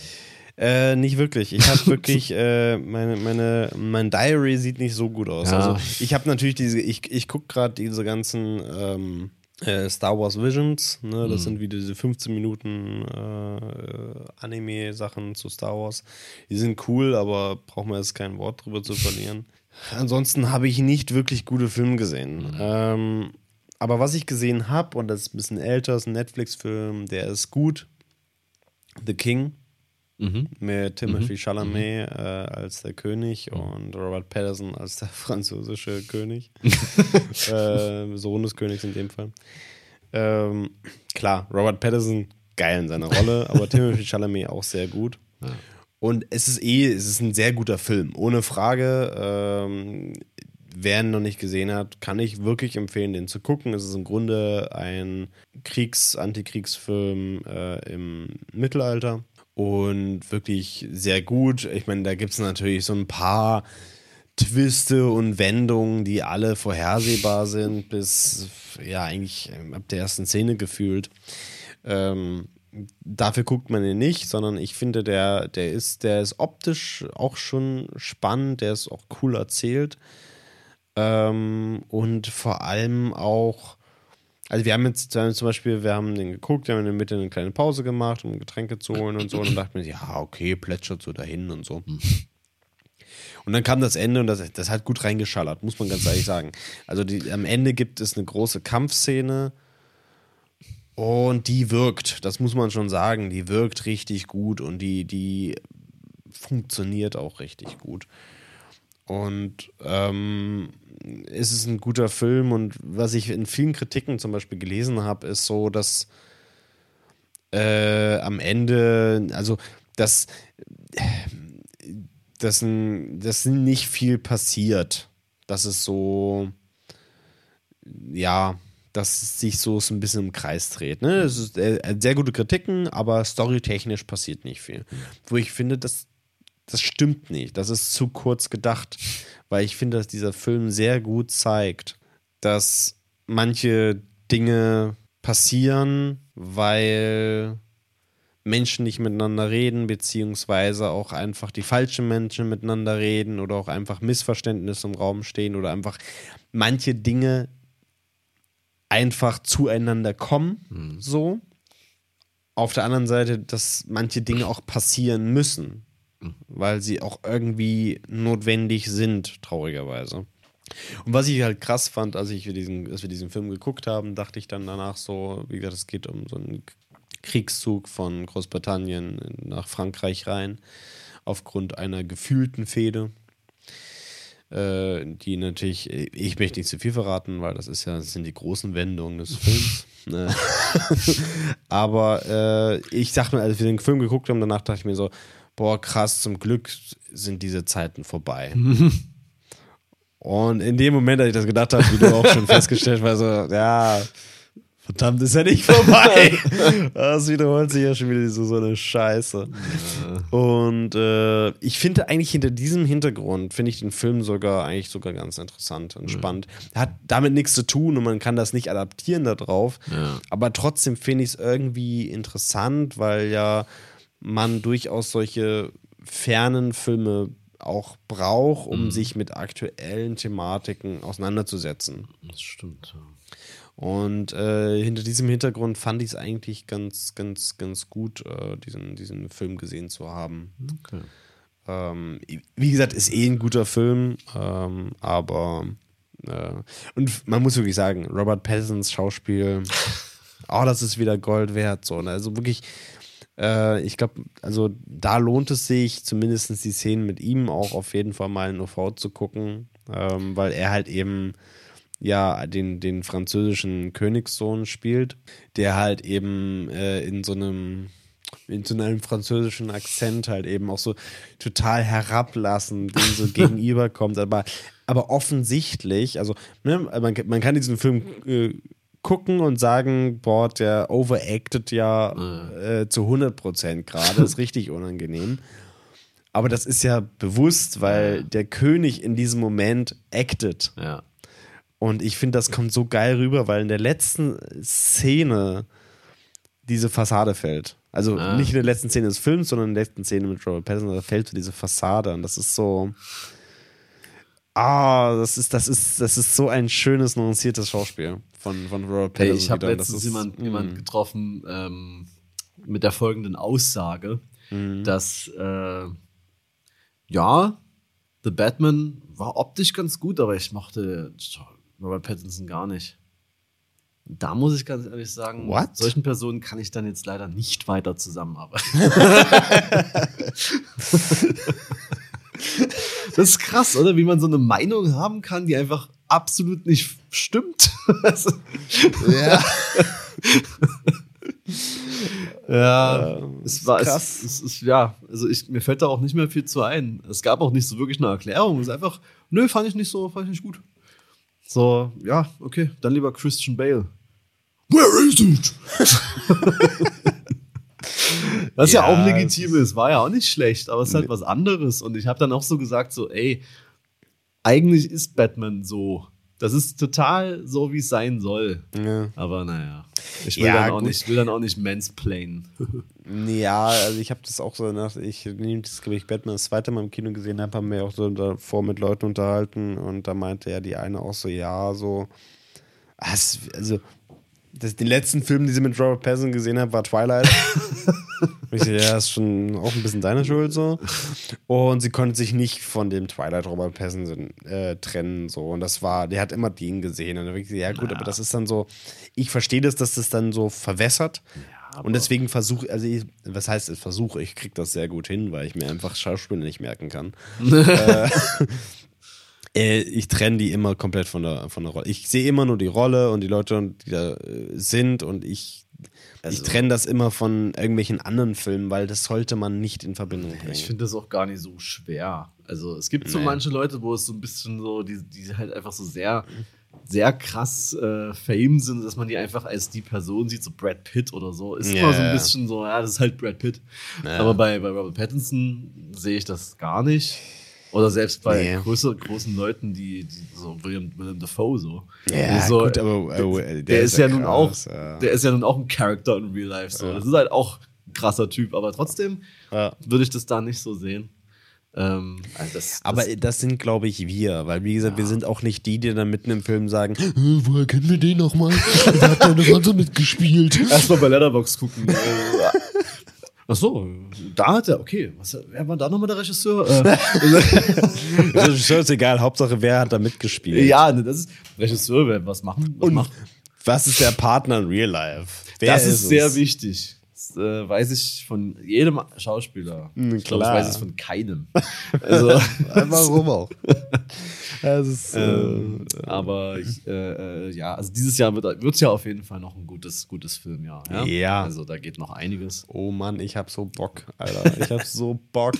Äh, nicht wirklich. Ich habe wirklich, äh, meine, meine, mein Diary sieht nicht so gut aus. Ja. Also ich habe natürlich diese, ich, ich gucke gerade diese ganzen ähm, äh, Star Wars Visions, ne? das mhm. sind wieder diese 15 Minuten äh, Anime-Sachen zu Star Wars. Die sind cool, aber braucht man jetzt kein Wort drüber zu verlieren. Ansonsten habe ich nicht wirklich gute Filme gesehen. Mhm. Ähm, aber was ich gesehen habe, und das ist ein bisschen älter, ist ein Netflix-Film, der ist gut. The King. Mhm. Mit Timothy mhm. Chalamet mhm. äh, als der König und Robert Patterson als der französische König. äh, Sohn des Königs in dem Fall. Ähm, klar, Robert Patterson geil in seiner Rolle, aber Timothy Chalamet auch sehr gut. Ja. Und es ist eh, es ist ein sehr guter Film, ohne Frage. Ähm, wer ihn noch nicht gesehen hat, kann ich wirklich empfehlen, den zu gucken. Es ist im Grunde ein Kriegs-, Antikriegsfilm äh, im Mittelalter und wirklich sehr gut. Ich meine, da gibt es natürlich so ein paar Twiste und Wendungen, die alle vorhersehbar sind, bis ja eigentlich ab der ersten Szene gefühlt. Ähm, dafür guckt man ihn nicht, sondern ich finde, der, der ist, der ist optisch auch schon spannend, der ist auch cool erzählt. Ähm, und vor allem auch also wir haben jetzt zum Beispiel, wir haben den geguckt, wir haben in der Mitte eine kleine Pause gemacht, um Getränke zu holen und so. Und dann dachten wir, ja, okay, plätschert so dahin und so. Und dann kam das Ende und das, das hat gut reingeschallert, muss man ganz ehrlich sagen. Also die, am Ende gibt es eine große Kampfszene und die wirkt, das muss man schon sagen, die wirkt richtig gut und die, die funktioniert auch richtig gut. Und ähm, ist es ein guter Film und was ich in vielen Kritiken zum Beispiel gelesen habe, ist so, dass äh, am Ende, also dass, dass, dass nicht viel passiert. Dass es so, ja, dass sich so ein bisschen im Kreis dreht. Ne? Es ist äh, sehr gute Kritiken, aber storytechnisch passiert nicht viel. Wo ich finde, dass das stimmt nicht. Das ist zu kurz gedacht, weil ich finde, dass dieser Film sehr gut zeigt, dass manche Dinge passieren, weil Menschen nicht miteinander reden, beziehungsweise auch einfach die falschen Menschen miteinander reden oder auch einfach Missverständnisse im Raum stehen oder einfach manche Dinge einfach zueinander kommen, mhm. so. Auf der anderen Seite, dass manche Dinge auch passieren müssen weil sie auch irgendwie notwendig sind, traurigerweise. Und was ich halt krass fand, als, ich diesen, als wir diesen Film geguckt haben, dachte ich dann danach so, wie gesagt, es geht um so einen Kriegszug von Großbritannien nach Frankreich rein, aufgrund einer gefühlten Fehde, äh, die natürlich, ich möchte nicht zu viel verraten, weil das ist ja, das sind die großen Wendungen des Films. Ne? Aber äh, ich dachte mir, als wir den Film geguckt haben, danach dachte ich mir so, boah, krass, zum Glück sind diese Zeiten vorbei. Und in dem Moment, als ich das gedacht habe, wie du auch schon festgestellt hast, so, ja, verdammt, ist ja nicht vorbei. das wiederholt sich ja schon wieder so, so eine Scheiße. Ja. Und äh, ich finde eigentlich hinter diesem Hintergrund, finde ich den Film sogar eigentlich sogar ganz interessant und ja. spannend. Hat damit nichts zu tun und man kann das nicht adaptieren darauf. Ja. Aber trotzdem finde ich es irgendwie interessant, weil ja man durchaus solche fernen Filme auch braucht, um mhm. sich mit aktuellen Thematiken auseinanderzusetzen. Das stimmt. Ja. Und äh, hinter diesem Hintergrund fand ich es eigentlich ganz, ganz, ganz gut, äh, diesen, diesen Film gesehen zu haben. Okay. Ähm, wie gesagt, ist eh ein guter Film, ähm, aber äh, und man muss wirklich sagen, Robert Pattinsons Schauspiel, oh, das ist wieder Gold wert. So, ne? Also wirklich, Äh, ich glaube, also da lohnt es sich, zumindest die Szenen mit ihm auch auf jeden Fall mal in OV zu gucken, ähm, weil er halt eben ja den, den französischen Königssohn spielt, der halt eben äh, in so einem in so einem französischen Akzent halt eben auch so total herablassend dem so gegenüberkommt, aber, aber offensichtlich, also ne, man, man kann diesen Film äh, gucken und sagen, boah, der overacted ja äh, zu 100 Prozent gerade, ist richtig unangenehm. Aber das ist ja bewusst, weil der König in diesem Moment acted. Ja. Und ich finde, das kommt so geil rüber, weil in der letzten Szene diese Fassade fällt. Also Ah. nicht in der letzten Szene des Films, sondern in der letzten Szene mit Robert Pattinson, da fällt so diese Fassade. Und das ist so. Ah, das ist, das ist, das ist so ein schönes, nuanciertes Schauspiel von, von Robert Hey, Pattinson. ich habe letztens ist- jemand, mm. jemand getroffen ähm, mit der folgenden Aussage, Mhm. dass äh, ja, The Batman war optisch ganz gut, aber ich mochte Robert Pattinson gar nicht. Da muss ich ganz ehrlich sagen, What? mit solchen Personen kann ich dann jetzt leider nicht weiter zusammenarbeiten. das ist krass, oder? Wie man so eine Meinung haben kann, die einfach absolut nicht stimmt. Ja. Ja, Ja, es war krass. Es, es ist ja, also ich, mir fällt da auch nicht mehr viel zu ein. Es gab auch nicht so wirklich eine Erklärung. Es ist einfach, nö, fand ich nicht so, fand ich nicht gut. So, ja, okay, dann lieber Christian Bale. Where is it? Was ja, Ja, auch legitim ist, war ja auch nicht schlecht, aber es ist halt was anderes. Und ich habe dann auch so gesagt, so, ey, eigentlich ist Batman so. Das ist total so, wie es sein soll. ja. Aber naja, ich will, Ja, dann, auch gut. nicht, will dann auch nicht mansplainen. Ja, also ich habe das auch so nach, ich nehme das, glaube ich, Batman das zweite Mal im Kino gesehen habe, haben wir auch so davor mit Leuten unterhalten und da meinte ja die eine auch so, ja, so, ah, also das, den letzten Film, den sie mit Robert Pattinson gesehen hat, war Twilight. Ich so, ja, ist schon auch ein bisschen deine Schuld so. Und sie konnte sich nicht von dem Twilight Robert Pattinson äh, trennen so. Und das war, der hat immer den gesehen. Und dann ich gesagt, ja gut, aber das ist dann so, ich verstehe das, dass das dann so verwässert. und deswegen versuche, also ich, was heißt es versuche, ich kriege das sehr gut hin, weil ich mir einfach Schauspieler nicht merken kann. äh, äh, ich trenne die immer komplett von der, von der Rolle. Ich sehe immer nur die Rolle und die Leute, die da äh, sind und ich, ich trenne das immer von irgendwelchen anderen Filmen, weil das sollte man nicht in Verbindung bringen. Ich finde das auch gar nicht so schwer. Also es gibt so Nee. manche Leute, wo es so ein bisschen so, die, die halt einfach so sehr, sehr krass äh, fame sind, dass man die einfach als die Person sieht, so Brad Pitt oder so. Ist Ja, immer so ein bisschen so, ja, das ist halt Brad Pitt. Ja. Aber bei, bei Robert Pattinson sehe ich das gar nicht. Oder selbst bei Nee. größer, großen Leuten, die, die so William, William Dafoe so. Ja, so, gut, aber, der, der ist ist ja ja nun krass, auch, ja. der ist ja nun auch ein Charakter in Real Life. So. Ja. Das ist halt auch ein krasser Typ, aber trotzdem würde ich das da nicht so sehen. Ähm, also das, Aber das, das sind, glaube ich, wir, weil wie gesagt, wir sind auch nicht die, die dann mitten im Film sagen, "Äh, woher kennen wir den nochmal? Der hat da eine Rolle mitgespielt. erstmal bei Letterbox gucken. Ach so, da hat er, okay. Was, wer war da nochmal der Regisseur? Äh, Das ist ist egal, Hauptsache, wer hat da mitgespielt? ja, ne, das ist Regisseur, wer was machen. Was Und macht. was ist der Partner in Real Life? Wer Das ist, sehr es? wichtig. Das äh, weiß ich von jedem Schauspieler. Mm, Ich glaube, ich klar. weiß es von keinem. Also, Warum auch? Das ist, Ähm, äh, aber ich, äh, äh, ja, also dieses Jahr wird es ja auf jeden Fall noch ein gutes, gutes Filmjahr. Ja? Ja. Also da geht noch einiges. Oh Mann, ich hab so Bock, Alter. Ich hab so Bock.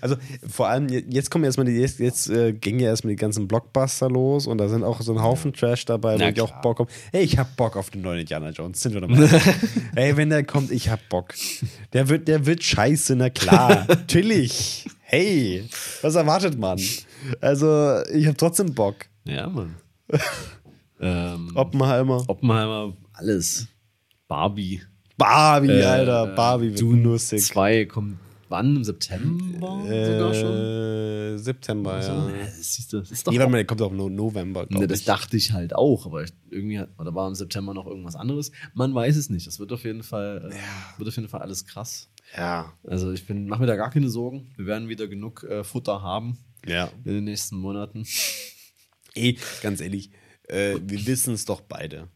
Also vor allem, je- jetzt kommen erstmal die, jetzt, jetzt äh, gingen ja erstmal die ganzen Blockbuster los und da sind auch so ein Haufen Trash dabei, wo Na ich auch klar. Bock habe. Hey, ich hab Bock auf den neuen Indiana Jones. Sind wir dabei? Ey, wenn der kommt, ich hab Bock. Der wird, der wird scheiße, na klar. Natürlich. Hey, was erwartet man? Also, ich hab trotzdem Bock. Ja, Mann. ähm, Oppenheimer. Oppenheimer, alles. Barbie. Barbie, Äh, Alter. Barbie wird Dune nussig. 2 kommt wann? Im September sogar schon? Äh, September, So, ja. äh, das, siehst du, das ist doch Nee, mal, der kommt auch no November, glaube Ne, das dachte ich halt auch, aber ich, irgendwie hat, oder war im September noch irgendwas anderes. Man weiß es nicht. Das wird auf jeden Fall, äh, wird auf jeden Fall alles krass. Ja. Also ich bin, mach mir da gar keine Sorgen. Wir werden wieder genug äh, Futter haben Ja. in den nächsten Monaten. Ey, ganz ehrlich, äh, wir wissen es doch beide.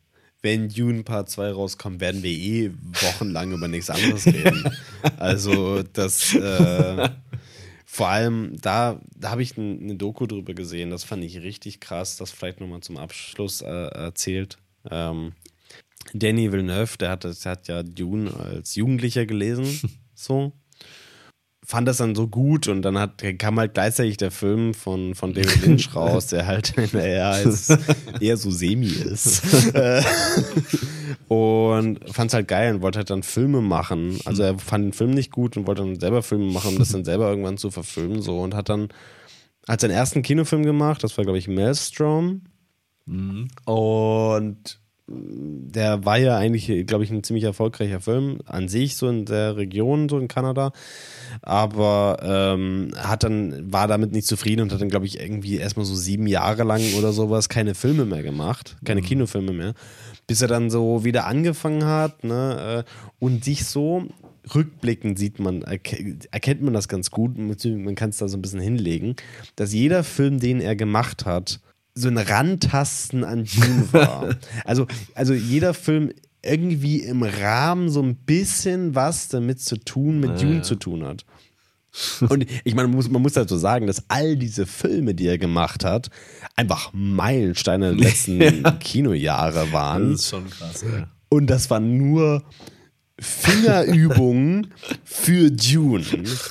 Wenn Dune Part 2 rauskommt, werden wir eh wochenlang über nichts anderes reden. also das äh, vor allem da, da habe ich eine Doku drüber gesehen, das fand ich richtig krass, das vielleicht nochmal zum Abschluss äh, erzählt. Ähm, Danny Villeneuve, der hat, der hat ja Dune als Jugendlicher gelesen, so fand das dann so gut und dann hat, kam halt gleichzeitig der Film von, von David Lynch raus, der halt eher, eher so semi ist. und fand es halt geil und wollte halt dann Filme machen. Also er fand den Film nicht gut und wollte dann selber Filme machen, um das dann selber irgendwann zu verfilmen. So und hat dann hat seinen ersten Kinofilm gemacht, das war, glaube ich, Maelstrom. Mhm. Und der war ja eigentlich, glaube ich, ein ziemlich erfolgreicher Film an sich, so in der Region, so in Kanada. Aber ähm, hat dann, war damit nicht zufrieden und hat dann, glaube ich, irgendwie erstmal so sieben Jahre lang oder sowas keine Filme mehr gemacht, keine mhm. Kinofilme mehr. Bis er dann so wieder angefangen hat, ne, äh, und sich so rückblickend sieht man, erkennt man das ganz gut, man kann es da so ein bisschen hinlegen, dass jeder Film, den er gemacht hat, so ein Randtasten an Dune war. also, also jeder Film irgendwie im Rahmen so ein bisschen was damit zu tun, mit ah, Dune ja. zu tun hat. Und ich meine, man muss, man muss dazu sagen, dass all diese Filme, die er gemacht hat, einfach Meilensteine der letzten ja. Kinojahre waren. Das ist schon krass, ja. Und das waren nur Fingerübungen für Dune.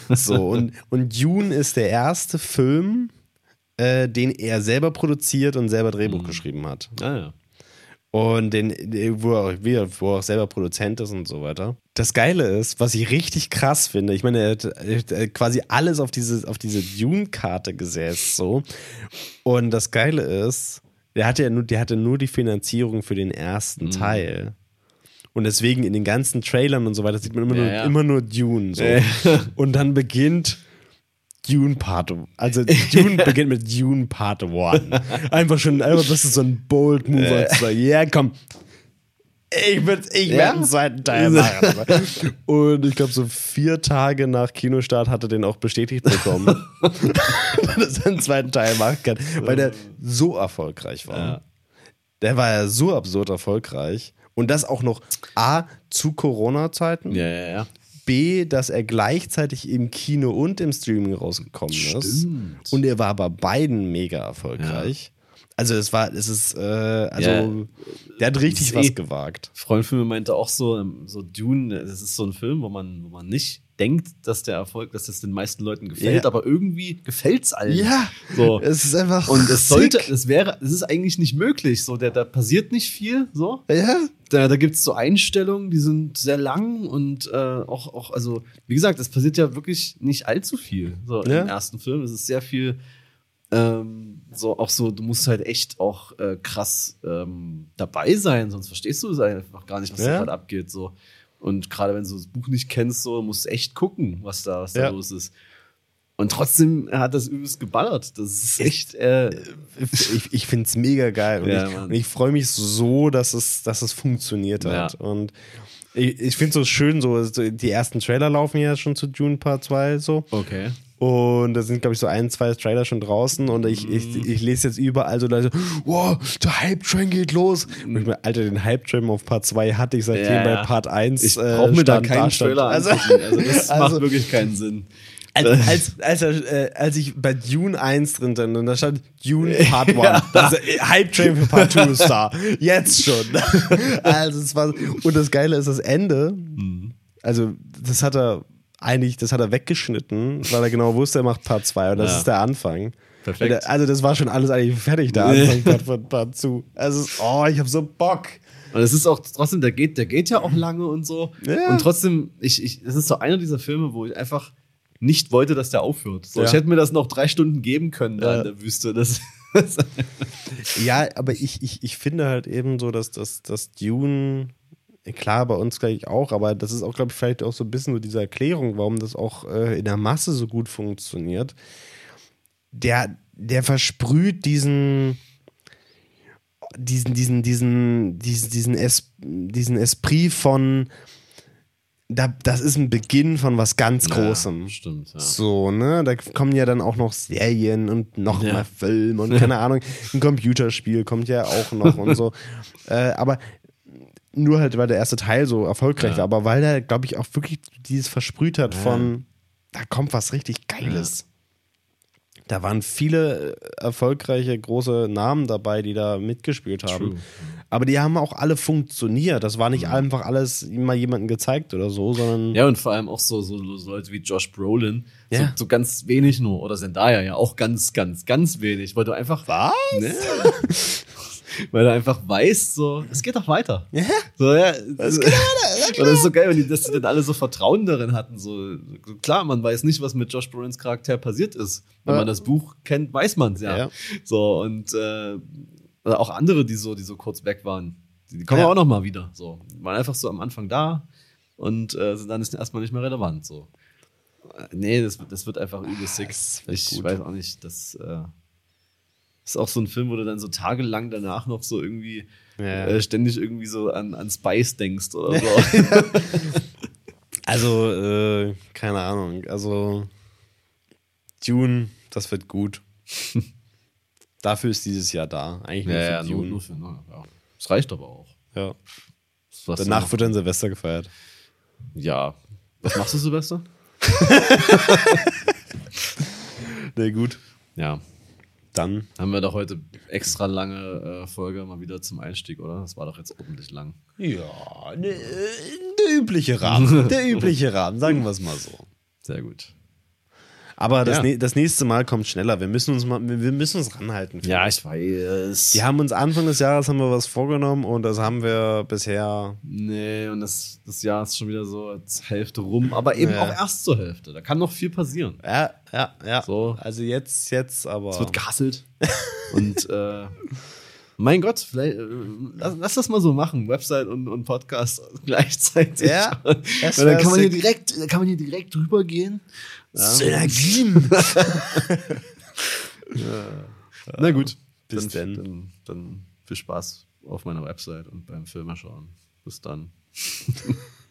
So, und, und Dune ist der erste Film, äh, den er selber produziert und selber Drehbuch mhm. geschrieben hat. Ah ja. Und den, wo er, wo er auch selber Produzent ist und so weiter. Das Geile ist, was ich richtig krass finde, ich meine, er hat, er hat quasi alles auf diese, auf diese Dune-Karte gesetzt, so. Und das Geile ist, der hatte ja nur, der hatte nur die Finanzierung für den ersten mhm. Teil. Und deswegen in den ganzen Trailern und so weiter sieht man immer, ja, nur, ja. immer nur Dune. So. und dann beginnt Dune Part, also Dune beginnt mit Dune Part 1. Einfach schon, einfach, das ist so ein bold Move. Ja, yeah, komm. Ich, ich ja? werde einen zweiten Teil machen. Und ich glaube, so vier Tage nach Kinostart hat er den auch bestätigt bekommen, dass er einen zweiten Teil machen kann, weil der so erfolgreich war. Ja. Der war ja so absurd erfolgreich. Und das auch noch A, zu Corona-Zeiten. Ja, ja, ja. B, dass er gleichzeitig im Kino und im Streaming rausgekommen Stimmt. ist. Und er war bei beiden mega erfolgreich. Also es war, es ist, äh, also ja, der hat richtig was eh, gewagt. Freund von mir meinte auch so, ähm, so Dune, das ist so ein Film, wo man, wo man nicht denkt, dass der Erfolg, dass das den meisten Leuten gefällt, ja. aber irgendwie gefällt es allen. Ja. So. Es ist einfach. Und es sollte, es wäre, es ist eigentlich nicht möglich. So, der, da passiert nicht viel. So. Ja. Da, da gibt es so Einstellungen, die sind sehr lang und äh, auch, auch, also, wie gesagt, es passiert ja wirklich nicht allzu viel. So ja. im ersten Film. Es ist sehr viel. Ähm, so auch so, du musst halt echt auch äh, krass ähm, dabei sein, sonst verstehst du es einfach gar nicht, was ja. da gerade abgeht. So. Und gerade wenn du das Buch nicht kennst, so musst du echt gucken, was da, was da ja. los ist. Und trotzdem hat das übelst geballert. Das ist echt. Äh ich ich finde es mega geil. Und ja, ich, ich freue mich so, dass es, dass es funktioniert hat. Und ich, ich finde es so schön, so, die ersten Trailer laufen ja schon zu June Part 2 so. Okay. Und da sind, glaube ich, so ein, zwei Trailer schon draußen und ich, ich, mhm. ich lese jetzt überall so Leute, wow, der Hype-Train geht los. Und ich meine, Alter, den Hype-Train auf Part 2 hatte ich seitdem ja. bei Part 1. Ich brauche äh, mir da keinen Trailer also, also das also, macht wirklich keinen Sinn. Als, als, als, äh, als ich bei Dune 1 drin bin und da stand Dune Part 1, ja. also Hype Train für Part 2 ist da. Jetzt schon. also es war, und das Geile ist das Ende. Mhm. Also, das hat er eigentlich, das hat er weggeschnitten, weil er genau wusste, er macht Part 2 und das ja. ist der Anfang. Perfekt. Also das war schon alles eigentlich fertig, der Anfang von Part 2. Also, oh, ich habe so Bock. Und es ist auch trotzdem, der geht, der geht ja auch lange und so. Ja. Und trotzdem, ich, ich, das ist so einer dieser Filme, wo ich einfach nicht wollte, dass der aufhört. So, ja. Ich hätte mir das noch drei Stunden geben können da in der Wüste. Das, ja, aber ich, ich, ich finde halt eben so, dass, dass, dass Dune klar, bei uns gleich auch, aber das ist auch, glaube ich, vielleicht auch so ein bisschen so diese Erklärung, warum das auch äh, in der Masse so gut funktioniert. Der, der versprüht diesen, diesen, diesen, diesen, diesen, diesen, es, diesen Esprit von, da, das ist ein Beginn von was ganz Großem. Ja, stimmt, ja. So, ne? Da kommen ja dann auch noch Serien und noch ja. Film und keine Ahnung, ein Computerspiel kommt ja auch noch und so. Äh, aber nur halt, weil der erste Teil so erfolgreich Ja. war, aber weil er, glaube ich, auch wirklich dieses versprüht hat von, da kommt was richtig Geiles. Da waren viele äh, erfolgreiche große Namen dabei, die da mitgespielt haben. True. Aber die haben auch alle funktioniert. Das war nicht einfach alles immer jemandem gezeigt oder so, sondern Ja, und vor allem auch so, so, so Leute wie Josh Brolin. Ja. So, so ganz wenig nur. Oder Zendaya ja auch ganz, ganz, ganz wenig. Weil du einfach. Was? Ne? weil du einfach weißt, so, es geht doch weiter. Ja. So, ja. Es geht weiter. Und das ist so geil, wenn die, dass die dann alle so Vertrauen darin hatten. So, klar, man weiß nicht, was mit Josh Brolins Charakter passiert ist. Wenn Ja. man das Buch kennt, weiß man es ja. Ja. So, und äh, oder auch andere, die so, die so kurz weg waren. Die, die kommen Ja. auch noch mal wieder. So, waren einfach so am Anfang da und äh, sind dann ist erstmal nicht mehr relevant. So. Äh, Nee, das, wird- das wird einfach übel das wird Ich gut. weiß auch nicht, das äh, ist auch so ein Film, wo du dann so tagelang danach noch so irgendwie Ja. äh, ständig irgendwie so an, an Spice denkst oder so. Also, äh, keine Ahnung. Also, Dune, das wird gut. Dafür ist dieses Jahr da. Eigentlich nur ja, für ja, nur, Dune. nur für, ne, ja. Das reicht aber auch. ja. Was Danach wird dann Silvester gefeiert. ja. Was machst du, Silvester? Na gut. Ja. Dann. Haben wir doch heute extra lange äh, Folge mal wieder zum Einstieg, oder? Das war doch jetzt ordentlich lang. Ja, ne, der übliche Rahmen. Der übliche Rahmen, sagen wir es mal so. Sehr gut. Aber das, Ja. ne, das nächste Mal kommt schneller. Wir müssen uns mal, wir müssen uns ranhalten. Ja, ich weiß. Wir haben uns Anfang des Jahres haben wir was vorgenommen und das haben wir bisher. Nee, und das, das Jahr ist schon wieder so als Hälfte rum, aber eben Ja. auch erst zur Hälfte. Da kann noch viel passieren. Ja, ja, ja. So. Also jetzt, jetzt, aber. Es wird gehasselt. und äh, mein Gott, vielleicht, äh, lass, lass das mal so machen. Website und, und Podcast gleichzeitig. Ja, dann kann man hier direkt, dann kann man hier direkt drüber gehen. Synergien. Na gut. Bis dann, denn. Dann, dann viel Spaß auf meiner Website und beim Filme schauen. Bis dann.